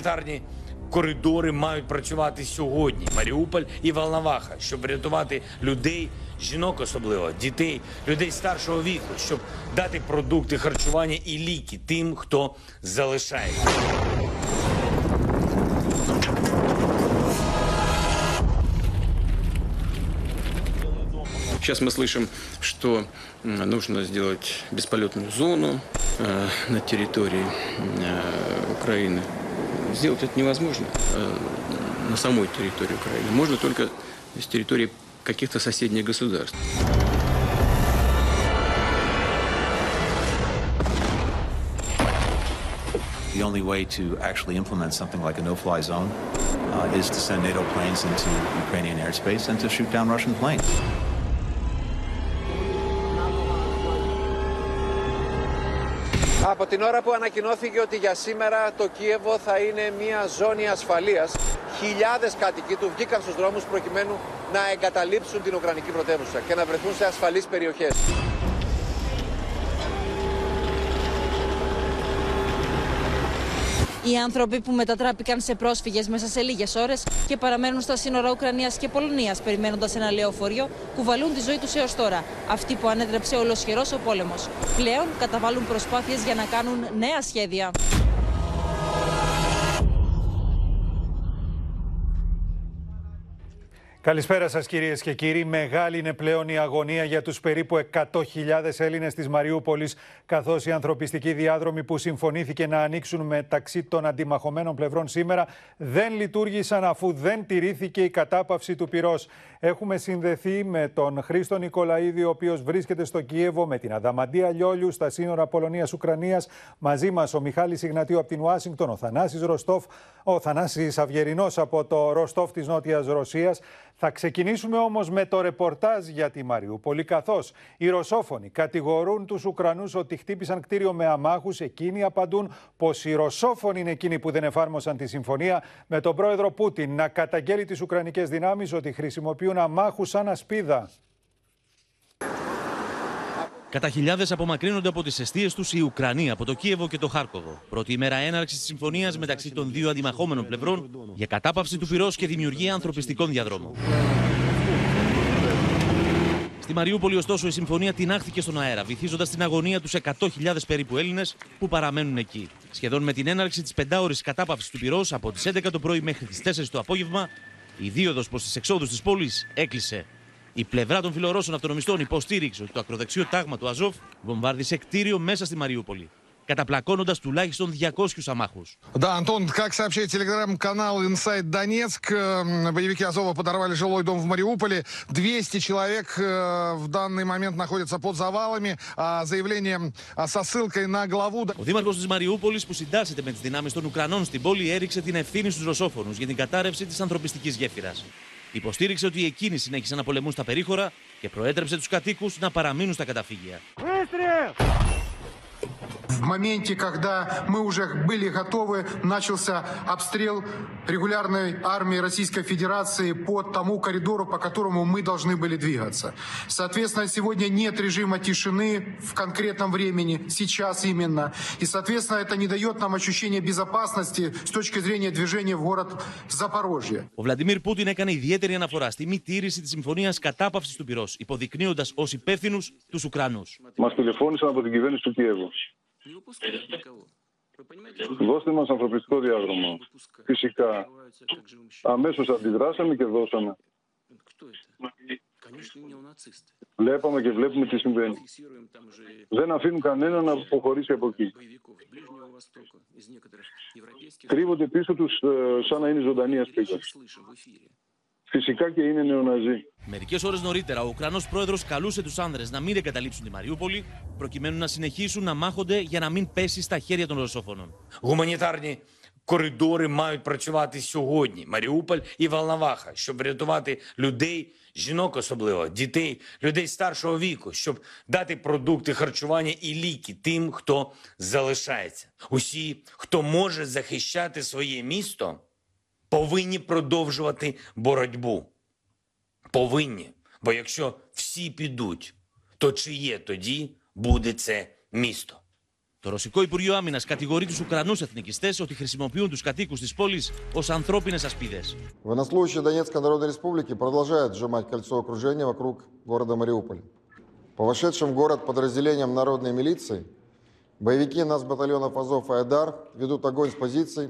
Гуманітарні коридори мають працювати сьогодні. Маріуполь і Волноваха, щоб врятувати людей, жінок особливо, дітей, людей старшого віку, щоб дати продукти харчування і ліки тим, хто залишається. Сейчас мы слышим, что м, нужно сделать бесполетную зону э, на территории э, Украины. Сделать это невозможно э, на самой территории Украины. Можно только с территории каких-то соседних государств. The only way to actually implement something like a no-fly zone uh, is to send NATO planes into Ukrainian airspace and to shoot down Russian planes. Από την ώρα που ανακοινώθηκε ότι για σήμερα το Κίεβο θα είναι μια ζώνη ασφαλείας, χιλιάδες κάτοικοι του βγήκαν στους δρόμους προκειμένου να εγκαταλείψουν την Ουκρανική πρωτεύουσα και να βρεθούν σε ασφαλείς περιοχές. Οι άνθρωποι που μετατράπηκαν σε πρόσφυγες μέσα σε λίγες ώρες και παραμένουν στα σύνορα Ουκρανίας και Πολωνίας περιμένοντας ένα λεωφορείο κουβαλούν τη ζωή τους έως τώρα. Αυτοί που ανέτρεψε ολοσχερός ο πόλεμος. Πλέον καταβάλουν προσπάθειες για να κάνουν νέα σχέδια. Καλησπέρα σας κυρίες και κύριοι. Μεγάλη είναι πλέον η αγωνία για τους περίπου 100.000 Έλληνες της Μαριούπολης καθώς οι ανθρωπιστικοί διάδρομοι που συμφωνήθηκε να ανοίξουν μεταξύ των αντιμαχωμένων πλευρών σήμερα δεν λειτουργήσαν αφού δεν τηρήθηκε η κατάπαυση του πυρός. Έχουμε συνδεθεί με τον Χρήστο Νικολαίδη ο οποίος βρίσκεται στο Κίεβο με την Αδαμαντία Λιόλιου στα σύνορα Πολωνίας-Ουκρανίας μαζί μας ο Μιχάλης Ιγνατίου από την Ουάσιγκτον, ο Θανάσης Ροστόφ, ο Θανάσης Αυγερινός από το Ροστόφ της Νότιας Ρωσίας. Θα ξεκινήσουμε όμως με το ρεπορτάζ για τη Μαριούπολη, καθώς οι Ρωσόφωνοι κατηγορούν τους Ουκρανούς ότι χτύπησαν κτίριο με αμάχους. Εκείνοι απαντούν πως οι Ρωσόφωνοι είναι εκείνοι που δεν εφάρμοσαν τη συμφωνία με τον πρόεδρο Πούτιν να καταγγέλει τις Ουκρανικές δυνάμεις ότι χρησιμοποιούν αμάχους σαν ασπίδα. Κατά χιλιάδες απομακρύνονται από τις αιστείες τους οι Ουκρανοί από το Κίεβο και το Χάρκοβο. Πρώτη ημέρα έναρξης της συμφωνίας μεταξύ των δύο αντιμαχόμενων πλευρών για κατάπαυση του πυρός και δημιουργία ανθρωπιστικών διαδρόμων. Στη Μαριούπολη, ωστόσο, η συμφωνία τεινάχθηκε στον αέρα, βυθίζοντας την αγωνία τους 100.000 περίπου Έλληνες που παραμένουν εκεί. Σχεδόν με την έναρξη της πεντάωρης κατάπαυσης του πυρός από τις 11 το πρωί μέχρι τις 4 το απόγευμα, η δίωδο προς τις εξόδους της πόλης έκλεισε. Η πλευρά των φιλορώσων αυτονομιστών υποστήριξε ότι το ακροδεξιό τάγμα του Αζόφ βομβάρδισε κτίριο μέσα στη Μαριούπολη, καταπλακώνοντα τουλάχιστον 200 αμάχου. Да, Антон, как сообщает телеграм-канал Inside Донецк, э, боевики Азова подорвали жилой дом в Мариуполе. 200 человек э, в данный момент находятся под завалами. А Заявление а, со ссылкой на главу... Ο δήμαρχο τη Μαριούπολη, που συντάσσεται με τι δυνάμει των Ουκρανών στην πόλη, έριξε την ευθύνη στου Ρωσόφωνου για την κατάρρευση τη ανθρωπιστική γέφυρα. Υποστήριξε ότι εκείνοι συνέχισαν να πολεμούν στα περίχωρα και προέτρεψε του κατοίκου να παραμείνουν στα καταφύγια. В моменте, когда мы уже были готовы, начался обстрел регулярной армии Российской Федерации по тому коридору, по которому мы должны были двигаться. Соответственно, сегодня нет режима тишины в конкретном времени, сейчас именно. И, соответственно, это не дает нам ощущения безопасности с точки зрения движения в город Запорожье. Ο Βλαντιμίρ Πούτιν έκανε ιδιαίτερη αναφορά στη μη τήρηση τη συμφωνία κατάπαυση του πυρό, υποδεικνύοντα ω υπεύθυνου του Ουκρανού. Μας τηλεφώνησαν από την κυβέρνηση του Κιέβου. Δώστε μας ανθρωπιστικό διάδρομο. Φυσικά. Αμέσως αντιδράσαμε και δώσαμε. Βλέπαμε και βλέπουμε τι συμβαίνει. Δεν αφήνουν κανένα να αποχωρήσει από εκεί. Κρύβονται πίσω τους ε, σαν να είναι ζωντανοί ασπίδες. Φυσικά και είναι νεοναζί. Μερικέ ώρε νωρίτερα, ο Ουκρανό πρόεδρο καλούσε του άνδρε να μην εγκαταλείψουν τη Μαριούπολη, προκειμένου να συνεχίσουν να μάχονται για να μην πέσει στα χέρια των Ρωσόφωνων. Гуманітарні коридори мають працювати сьогодні. Маріуполь і Волноваха, щоб врятувати людей, жінок особливо, дітей, людей старшого віку, щоб дати продукти харчування і ліки тим, хто залишається. Усі, хто може захищати своє місто, повинні продовжувати боротьбу. Повинні. Бо якщо всі підуть, то чиє тоді буде це місто? Το Ρωσικό Υπουργείο Άμυνα κατηγορεί του Ουκρανού εθνικιστέ ότι χρησιμοποιούν του κατοίκου τη πόλη ω ανθρώπινε ασπίδε. Военнослужащие Донецкой Народной Республики продолжают сжимать кольцо окружения вокруг города Мариуполь. По вошедшим в город подразделениям народной милиции боевики нас батальонов Азов и Айдар ведут огонь с позиций,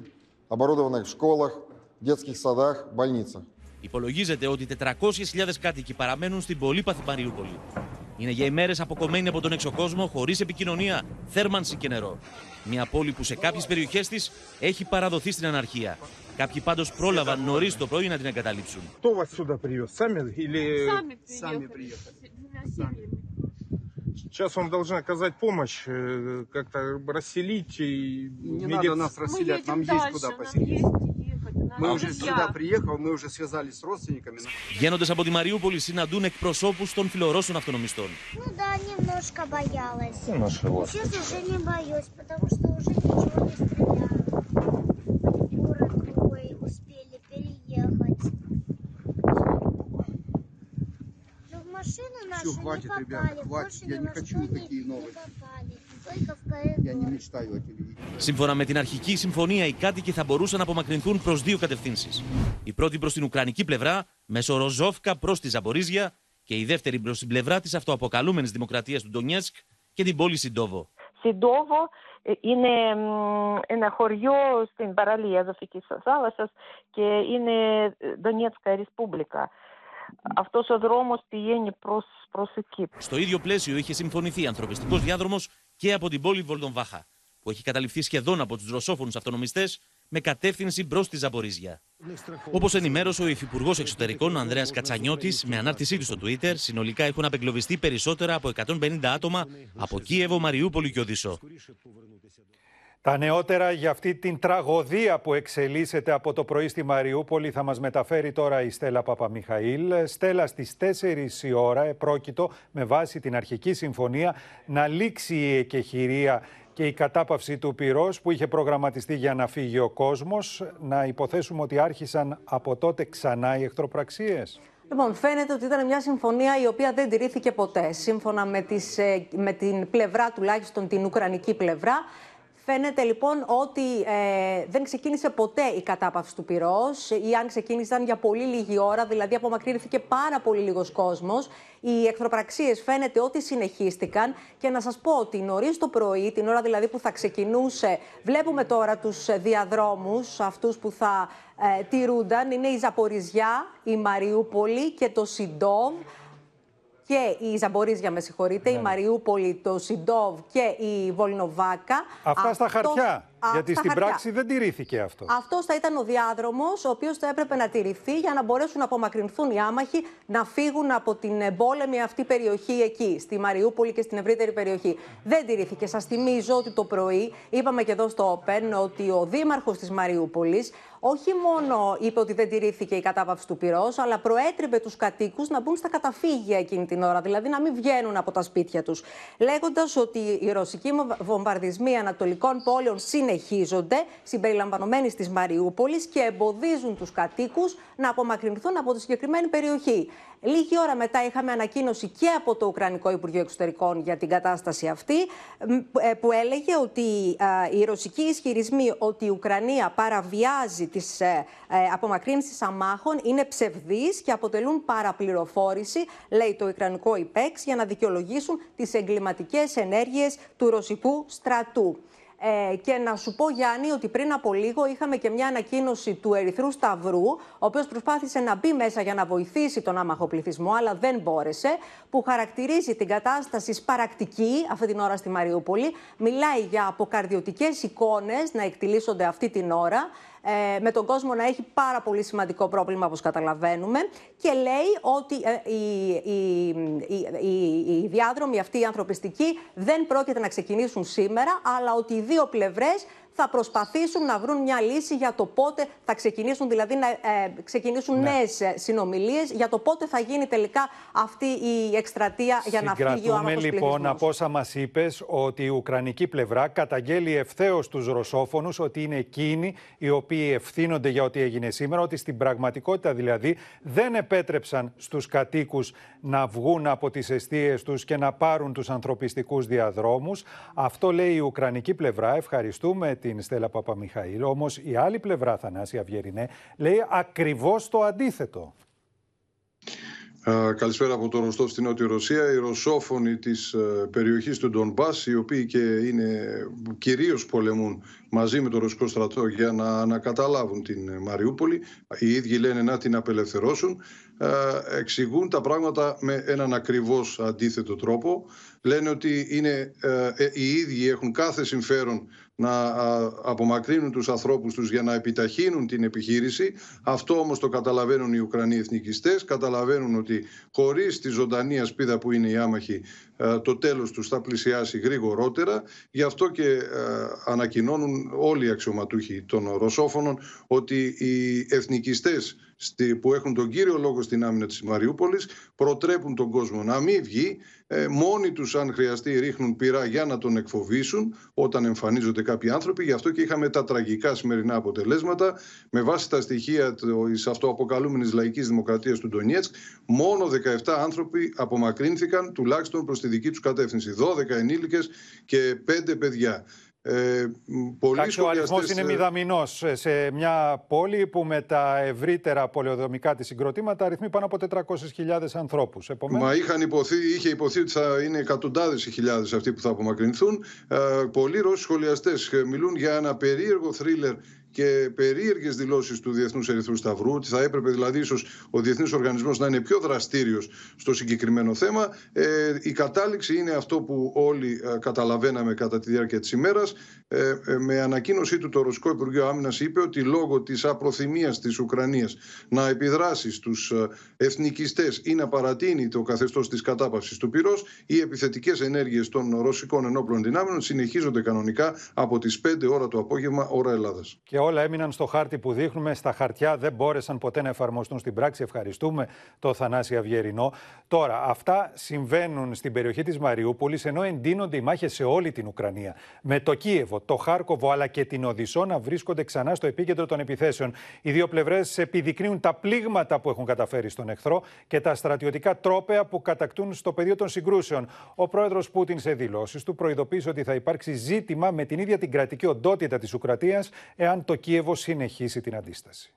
оборудованных в школах, детских садах, больницах. Υπολογίζεται ότι 400.000 κάτοικοι παραμένουν στην πολύπαθη Μαριούπολη. Είναι για ημέρε αποκομμένοι από τον εξωκόσμο, χωρί επικοινωνία, θέρμανση και νερό. Μια πόλη που σε κάποιε περιοχέ τη έχει παραδοθεί στην αναρχία. Κάποιοι πάντω πρόλαβαν νωρί το πρωί να την εγκαταλείψουν. Кто вас сюда привез? Сами или... Сами приехали. Сейчас вам должны оказать помощь, э, как-то расселить и... Не медиц- надо нас расселять, нам есть куда поселить. Мы А уже я. сюда приехал, мы уже связались с родственниками. Βγαίνοντα από τη Μαριούπολη, συναντούν εκπροσώπου των φιλορώσων αυτονομιστών. Ну да, немножко боялась. Ну, началось. Сейчас уже не боюсь, потому что уже ничего не стреляют. Город другой успели переехать. Но в машину нашу Всё, хватит, не попали, ребята, хватит. больше Я ни не во хочу что не, никакие не новости. попали. Σύμφωνα με την αρχική συμφωνία, οι κάτοικοι θα μπορούσαν να απομακρυνθούν προς δύο κατευθύνσεις. Η πρώτη προς την Ουκρανική πλευρά, μέσω Ροζόφκα προς τη Ζαμπορίζια, και η δεύτερη προς την πλευρά της αυτοαποκαλούμενης Δημοκρατίας του Ντονιέσκ και την πόλη Σιντόβο. Σιδόβο είναι μ, ένα χωριό στην παραλία Αζωφικής θάλασσας και είναι Δονιέτσκα Ρεσπούμπλικα. Αυτός ο δρόμος πηγαίνει προς, προς εκεί. Στο ίδιο πλαίσιο είχε συμφωνηθεί ανθρωπιστικός διάδρομος και από την πόλη Βολτομβάχα, που έχει καταληφθεί σχεδόν από τους ρωσόφωνους αυτονομιστές με κατεύθυνση προ τη Ζαμπορίζια. Όπως ενημέρωσε ο Υφυπουργός Εξωτερικών Ανδρέας Κατσανιώτης με ανάρτησή του στο Twitter, συνολικά έχουν απεγκλωβιστεί περισσότερα από 150 άτομα από Κίεβο, Μαριούπολη και Οδυσσό. Τα νεότερα για αυτή την τραγωδία που εξελίσσεται από το πρωί στη Μαριούπολη θα μας μεταφέρει τώρα η Στέλλα Παπαμιχαήλ. Στέλλα στις 4 η ώρα επρόκειτο με βάση την αρχική συμφωνία να λήξει η εκεχηρία και η κατάπαυση του πυρός που είχε προγραμματιστεί για να φύγει ο κόσμος. Να υποθέσουμε ότι άρχισαν από τότε ξανά οι εχθροπραξίες. Λοιπόν, φαίνεται ότι ήταν μια συμφωνία η οποία δεν τηρήθηκε ποτέ. Σύμφωνα με, τις, ε, με την πλευρά, τουλάχιστον την Ουκρανική πλευρά, Φαίνεται λοιπόν ότι ε, δεν ξεκίνησε ποτέ η κατάπαυση του πυρός ή αν ξεκίνησαν για πολύ λίγη ώρα, δηλαδή απομακρύνθηκε πάρα πολύ λίγος κόσμος. Οι εχθροπραξίες φαίνεται ότι συνεχίστηκαν και να σας πω ότι νωρίς το πρωί, την ώρα δηλαδή που θα ξεκινούσε, βλέπουμε τώρα τους διαδρόμους, αυτούς που θα ε, τηρούνταν, είναι η Ζαποριζιά, η Μαριούπολη και το Σιντόβ και η Ζαμπορίζια, με συγχωρείτε, η Μαριούπολη, το Σιντόβ και η Βολνοβάκα. Αυτά στα Αυτός- χαρτιά, Α, γιατί στα στην χαρτιά. πράξη δεν τηρήθηκε αυτός. Αυτός θα ήταν ο διάδρομος, ο οποίος θα έπρεπε να τηρηθεί για να μπορέσουν να απομακρυνθούν οι άμαχοι, να φύγουν από την εμπόλεμη αυτή περιοχή εκεί, στη Μαριούπολη και στην ευρύτερη περιοχή. Δεν τηρήθηκε. Σας θυμίζω ότι το πρωί είπαμε και εδώ στο Open ότι ο δήμαρχος της Μαριούπολης όχι μόνο είπε ότι δεν τηρήθηκε η κατάπαυση του πυρός, αλλά προέτρεπε τους κατοίκους να μπουν στα καταφύγια εκείνη την ώρα, δηλαδή να μην βγαίνουν από τα σπίτια τους. Λέγοντας ότι οι ρωσικοί βομβαρδισμοί ανατολικών πόλεων συνεχίζονται, συμπεριλαμβανομένοι της Μαριούπολης, και εμποδίζουν τους κατοίκους να απομακρυνθούν από τη συγκεκριμένη περιοχή. Λίγη ώρα μετά είχαμε ανακοίνωση και από το Ουκρανικό Υπουργείο Εξωτερικών για την κατάσταση αυτή, μ, ε, που έλεγε ότι α, οι ρωσικοί ισχυρισμοί ότι η Ουκρανία παραβιάζει τις ε, ε, απομακρύνσεις αμάχων είναι ψευδείς και αποτελούν παραπληροφόρηση, λέει το Ουκρανικό ΙΠΕΞ, για να δικαιολογήσουν τις εγκληματικές ενέργειες του ρωσικού στρατού. Ε, και να σου πω, Γιάννη, ότι πριν από λίγο είχαμε και μια ανακοίνωση του Ερυθρού Σταυρού, ο οποίος προσπάθησε να μπει μέσα για να βοηθήσει τον άμαχο πληθυσμό, αλλά δεν μπόρεσε, που χαρακτηρίζει την κατάσταση σπαρακτική αυτή την ώρα στη Μαριούπολη. Μιλάει για αποκαρδιωτικές εικόνες να εκτιλήσονται αυτή την ώρα, ε, με τον κόσμο να έχει πάρα πολύ σημαντικό πρόβλημα, όπως καταλαβαίνουμε, και λέει ότι ε, οι, οι, οι, οι, οι διάδρομοι αυτοί οι ανθρωπιστικοί δεν πρόκειται να ξεκινήσουν σήμερα, αλλά ότι οι δύο πλευρές θα προσπαθήσουν να βρουν μια λύση για το πότε θα ξεκινήσουν, δηλαδή να ε, ξεκινήσουν Ναι. νέες νέε συνομιλίες για το πότε θα γίνει τελικά αυτή η εκστρατεία για να φύγει ο Συγκρατούμε άμαχος λοιπόν πληθυσμός. από όσα μας είπες ότι η Ουκρανική πλευρά καταγγέλει ευθέως τους Ρωσόφωνους ότι είναι εκείνοι οι οποίοι ευθύνονται για ό,τι έγινε σήμερα, ότι στην πραγματικότητα δηλαδή δεν επέτρεψαν στους κατοίκους να βγουν από τις αιστείες τους και να πάρουν τους ανθρωπιστικούς διαδρόμους. Αυτό λέει η Ουκρανική πλευρά. Ευχαριστούμε την Στέλλα Παπαμιχαήλ. Όμως η άλλη πλευρά, Θανάση Βιερινέ, λέει ακριβώς το αντίθετο. Α, Καλησπέρα από το Ροστόφ στη Νότια Ρωσία. Οι ρωσόφωνοι της ε, περιοχής του Ντονμπάς, οι οποίοι και είναι κυρίως πολεμούν μαζί με το ρωσικό στρατό για να ανακαταλάβουν την ε, Μαριούπολη, οι ίδιοι λένε να την απελευθερώσουν, ε, εξηγούν τα πράγματα με έναν ακριβώς αντίθετο τρόπο. Λένε ότι είναι, ε, ε, οι ίδιοι έχουν κάθε συμφέρον να α, απομακρύνουν τους ανθρώπους τους για να επιταχύνουν την επιχείρηση. Αυτό όμως το καταλαβαίνουν οι Ουκρανοί εθνικιστές, καταλαβαίνουν ότι χωρίς τη ζωντανή ασπίδα που είναι οι άμαχοι ε, το τέλος τους θα πλησιάσει γρήγορότερα. Γι' αυτό και ε, ανακοινώνουν όλοι οι αξιωματούχοι των Ρωσόφωνων ότι οι εθνικιστές στη- που έχουν τον κύριο λόγο στην άμυνα της Μαριούπολης προτρέπουν τον κόσμο να μην βγει. Ε, μόνοι τους αν χρειαστεί ρίχνουν πυρά για να τον εκφοβήσουν όταν εμφανίζονται κάποιοι άνθρωποι. Γι' αυτό και είχαμε τα τραγικά σημερινά αποτελέσματα. Με βάση τα στοιχεία της αυτοαποκαλούμενης λαϊκής δημοκρατίας του Ντονιέτσκ, μόνο 17 άνθρωποι απομακρύνθηκαν τουλάχιστον προς τη δική τους κατεύθυνση. 12 ενήλικες και 5 παιδιά. Ε, μ, πολλοί Εντάξει, ο αριθμός σχολιαστές, είναι ε, μηδαμινός σε μια πόλη που με τα ευρύτερα πολεοδομικά της συγκροτήματα αριθμεί πάνω από 400.000 ανθρώπους. Μα είχαν υποθεί, είχε υποθεί ότι θα είναι εκατοντάδες οι χιλιάδες αυτοί που θα απομακρυνθούν. Ε, πολλοί Ρώσοι σχολιαστές μιλούν για ένα περίεργο θρίλερ και περίεργες δηλώσεις του Διεθνούς Ερυθρού Σταυρού, ότι θα έπρεπε δηλαδή ίσως ο Διεθνής Οργανισμός να είναι πιο δραστήριος στο συγκεκριμένο θέμα. Ε, η κατάληξη είναι αυτό που όλοι ε, καταλαβαίναμε κατά τη διάρκεια της ημέρας. Ε, ε, με ανακοίνωσή του, το Ρωσικό Υπουργείο Άμυνας είπε ότι λόγω της απροθυμίας της Ουκρανίας να επιδράσει στους εθνικιστές ή να παρατείνει το καθεστώς της κατάπαυσης του πυρός, οι επιθετικές ενέργειες των ρωσικών ενόπλων δυνάμεων συνεχίζονται κανονικά από τις 5 ώρα το απόγευμα, ώρα Ελλάδας. Και όλα έμειναν στο χάρτη που δείχνουμε. Στα χαρτιά δεν μπόρεσαν ποτέ να εφαρμοστούν στην πράξη. Ευχαριστούμε το Θανάση Αυγερινό. Τώρα, αυτά συμβαίνουν στην περιοχή της Μαριούπολης, ενώ εντείνονται οι μάχες σε όλη την Ουκρανία. Με το Κίεβο, το Χάρκοβο αλλά και την Οδυσσό να βρίσκονται ξανά στο επίκεντρο των επιθέσεων. Οι δύο πλευρές επιδεικνύουν τα πλήγματα που έχουν καταφέρει στον εχθρό και τα στρατιωτικά τρόπαια που κατακτούν στο πεδίο των συγκρούσεων. Ο πρόεδρος Πούτιν σε δηλώσεις του προειδοποίησε ότι θα υπάρξει ζήτημα με την ίδια την κρατική οντότητα της Ουκρατίας εάν το Κίεβο συνεχίσει την αντίσταση.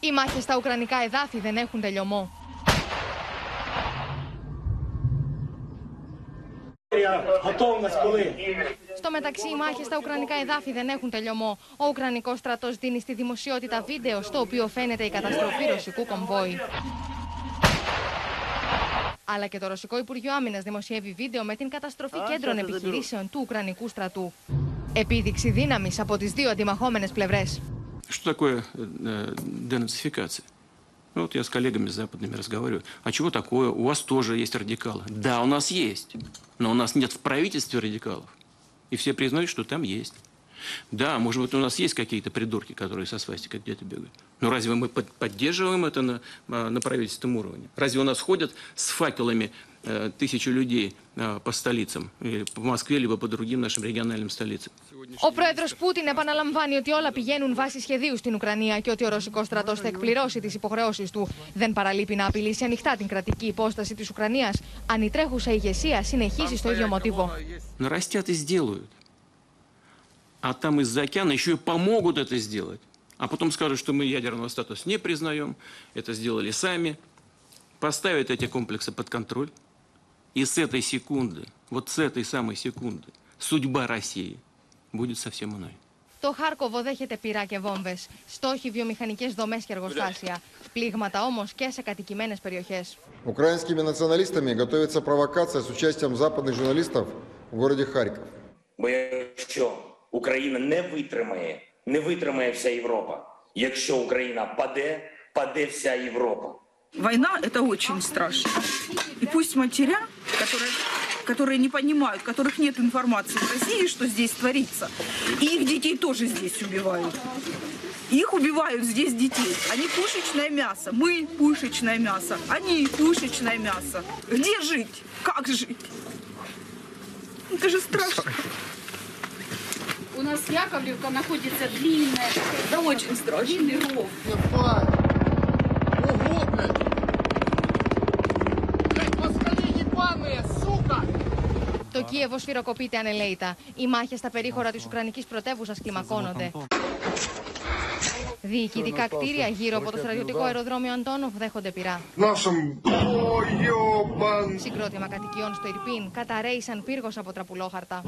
Οι μάχες στα ουκρανικά εδάφη δεν έχουν τελειωμό. Στο μεταξύ, οι μάχες στα ουκρανικά εδάφη δεν έχουν τελειωμό. Ο Ουκρανικός στρατός δίνει στη δημοσιότητα βίντεο στο οποίο φαίνεται η καταστροφή ρωσικού κομβόη Αλλά και το Ρωσικό Υπουργείο Άμυνα δημοσιεύει βίντεο με την καταστροφή κέντρων επιχειρήσεων του Ουκρανικού στρατού. Επίδειξη δύναμη από τι δύο αντιμαχόμενε πλευρέ. Что такое э, денацификация? Ну, Вот я с коллегами западными разговариваю. А чего такое? У вас тоже есть радикалы. Да, у нас есть. Но у нас нет в правительстве радикалов. И все признают, что там есть. Да, может быть, у нас есть какие-то придурки, которые со свастикой где-то бегают. Но разве мы под- поддерживаем это на, а, на правительственном уровне? Разве у нас ходят с факелами э, тысячи людей э, по столицам? Или по Москве, либо по другим нашим региональным столицам? Ο πρόεδρο Πούτιν επαναλαμβάνει ότι όλα πηγαίνουν βάσει σχεδίου στην Ουκρανία και ότι ο ρωσικό στρατό θα εκπληρώσει τι υποχρεώσει του. Δεν παραλείπει να απειλήσει ανοιχτά την κρατική υπόσταση τη Ουκρανία αν η τρέχουσα ηγεσία συνεχίσει στο ίδιο μοτίβο. нарастят и сделают. А там из-за океана еще и помогут это сделать. А потом скажут, что мы ядерного статуса не признаем, это сделали сами, поставят эти комплексы под контроль. И с этой секунды, вот с этой самой секунды, судьба России будет совсем иной. Το Χάρκοβο δέχεται πυρά και βόμβε. Στόχοι βιομηχανικέ δομέ και εργοστάσια. Πλήγματα όμω και σε κατοικημένε περιοχέ. Украинскими националистами готовится провокация с участием западных журналистов в городе Харьков. Бо якщо Україна не витримає, не витримає вся Європа. Якщо Україна паде, паде вся Європа. Война – это очень страшно. И пусть матеря, которые которые не понимают, которых нет информации в России, что здесь творится. И их детей тоже здесь убивают. Их убивают здесь детей. Они пушечное мясо. Мы пушечное мясо. Они пушечное мясо. Где жить? Как жить? Это же страшно. У нас Яковлевка находится длинная, Это очень страшно. длинный ров. Ого, блядь! Блядь, москали ебаные, сука! Το Κίεβο σφυροκοπείται ανελαίητα. Οι μάχε στα περίχωρα τη Ουκρανική πρωτεύουσα κλιμακώνονται. Διοικητικά κτίρια γύρω από το στρατιωτικό αεροδρόμιο Αντώνοφ δέχονται πειρά. Нашим... Ой, ёбан! Συγκρότημα κατοικιών στο Ιρπίν καταραίησαν πύργο από τραπουλόχαρτα.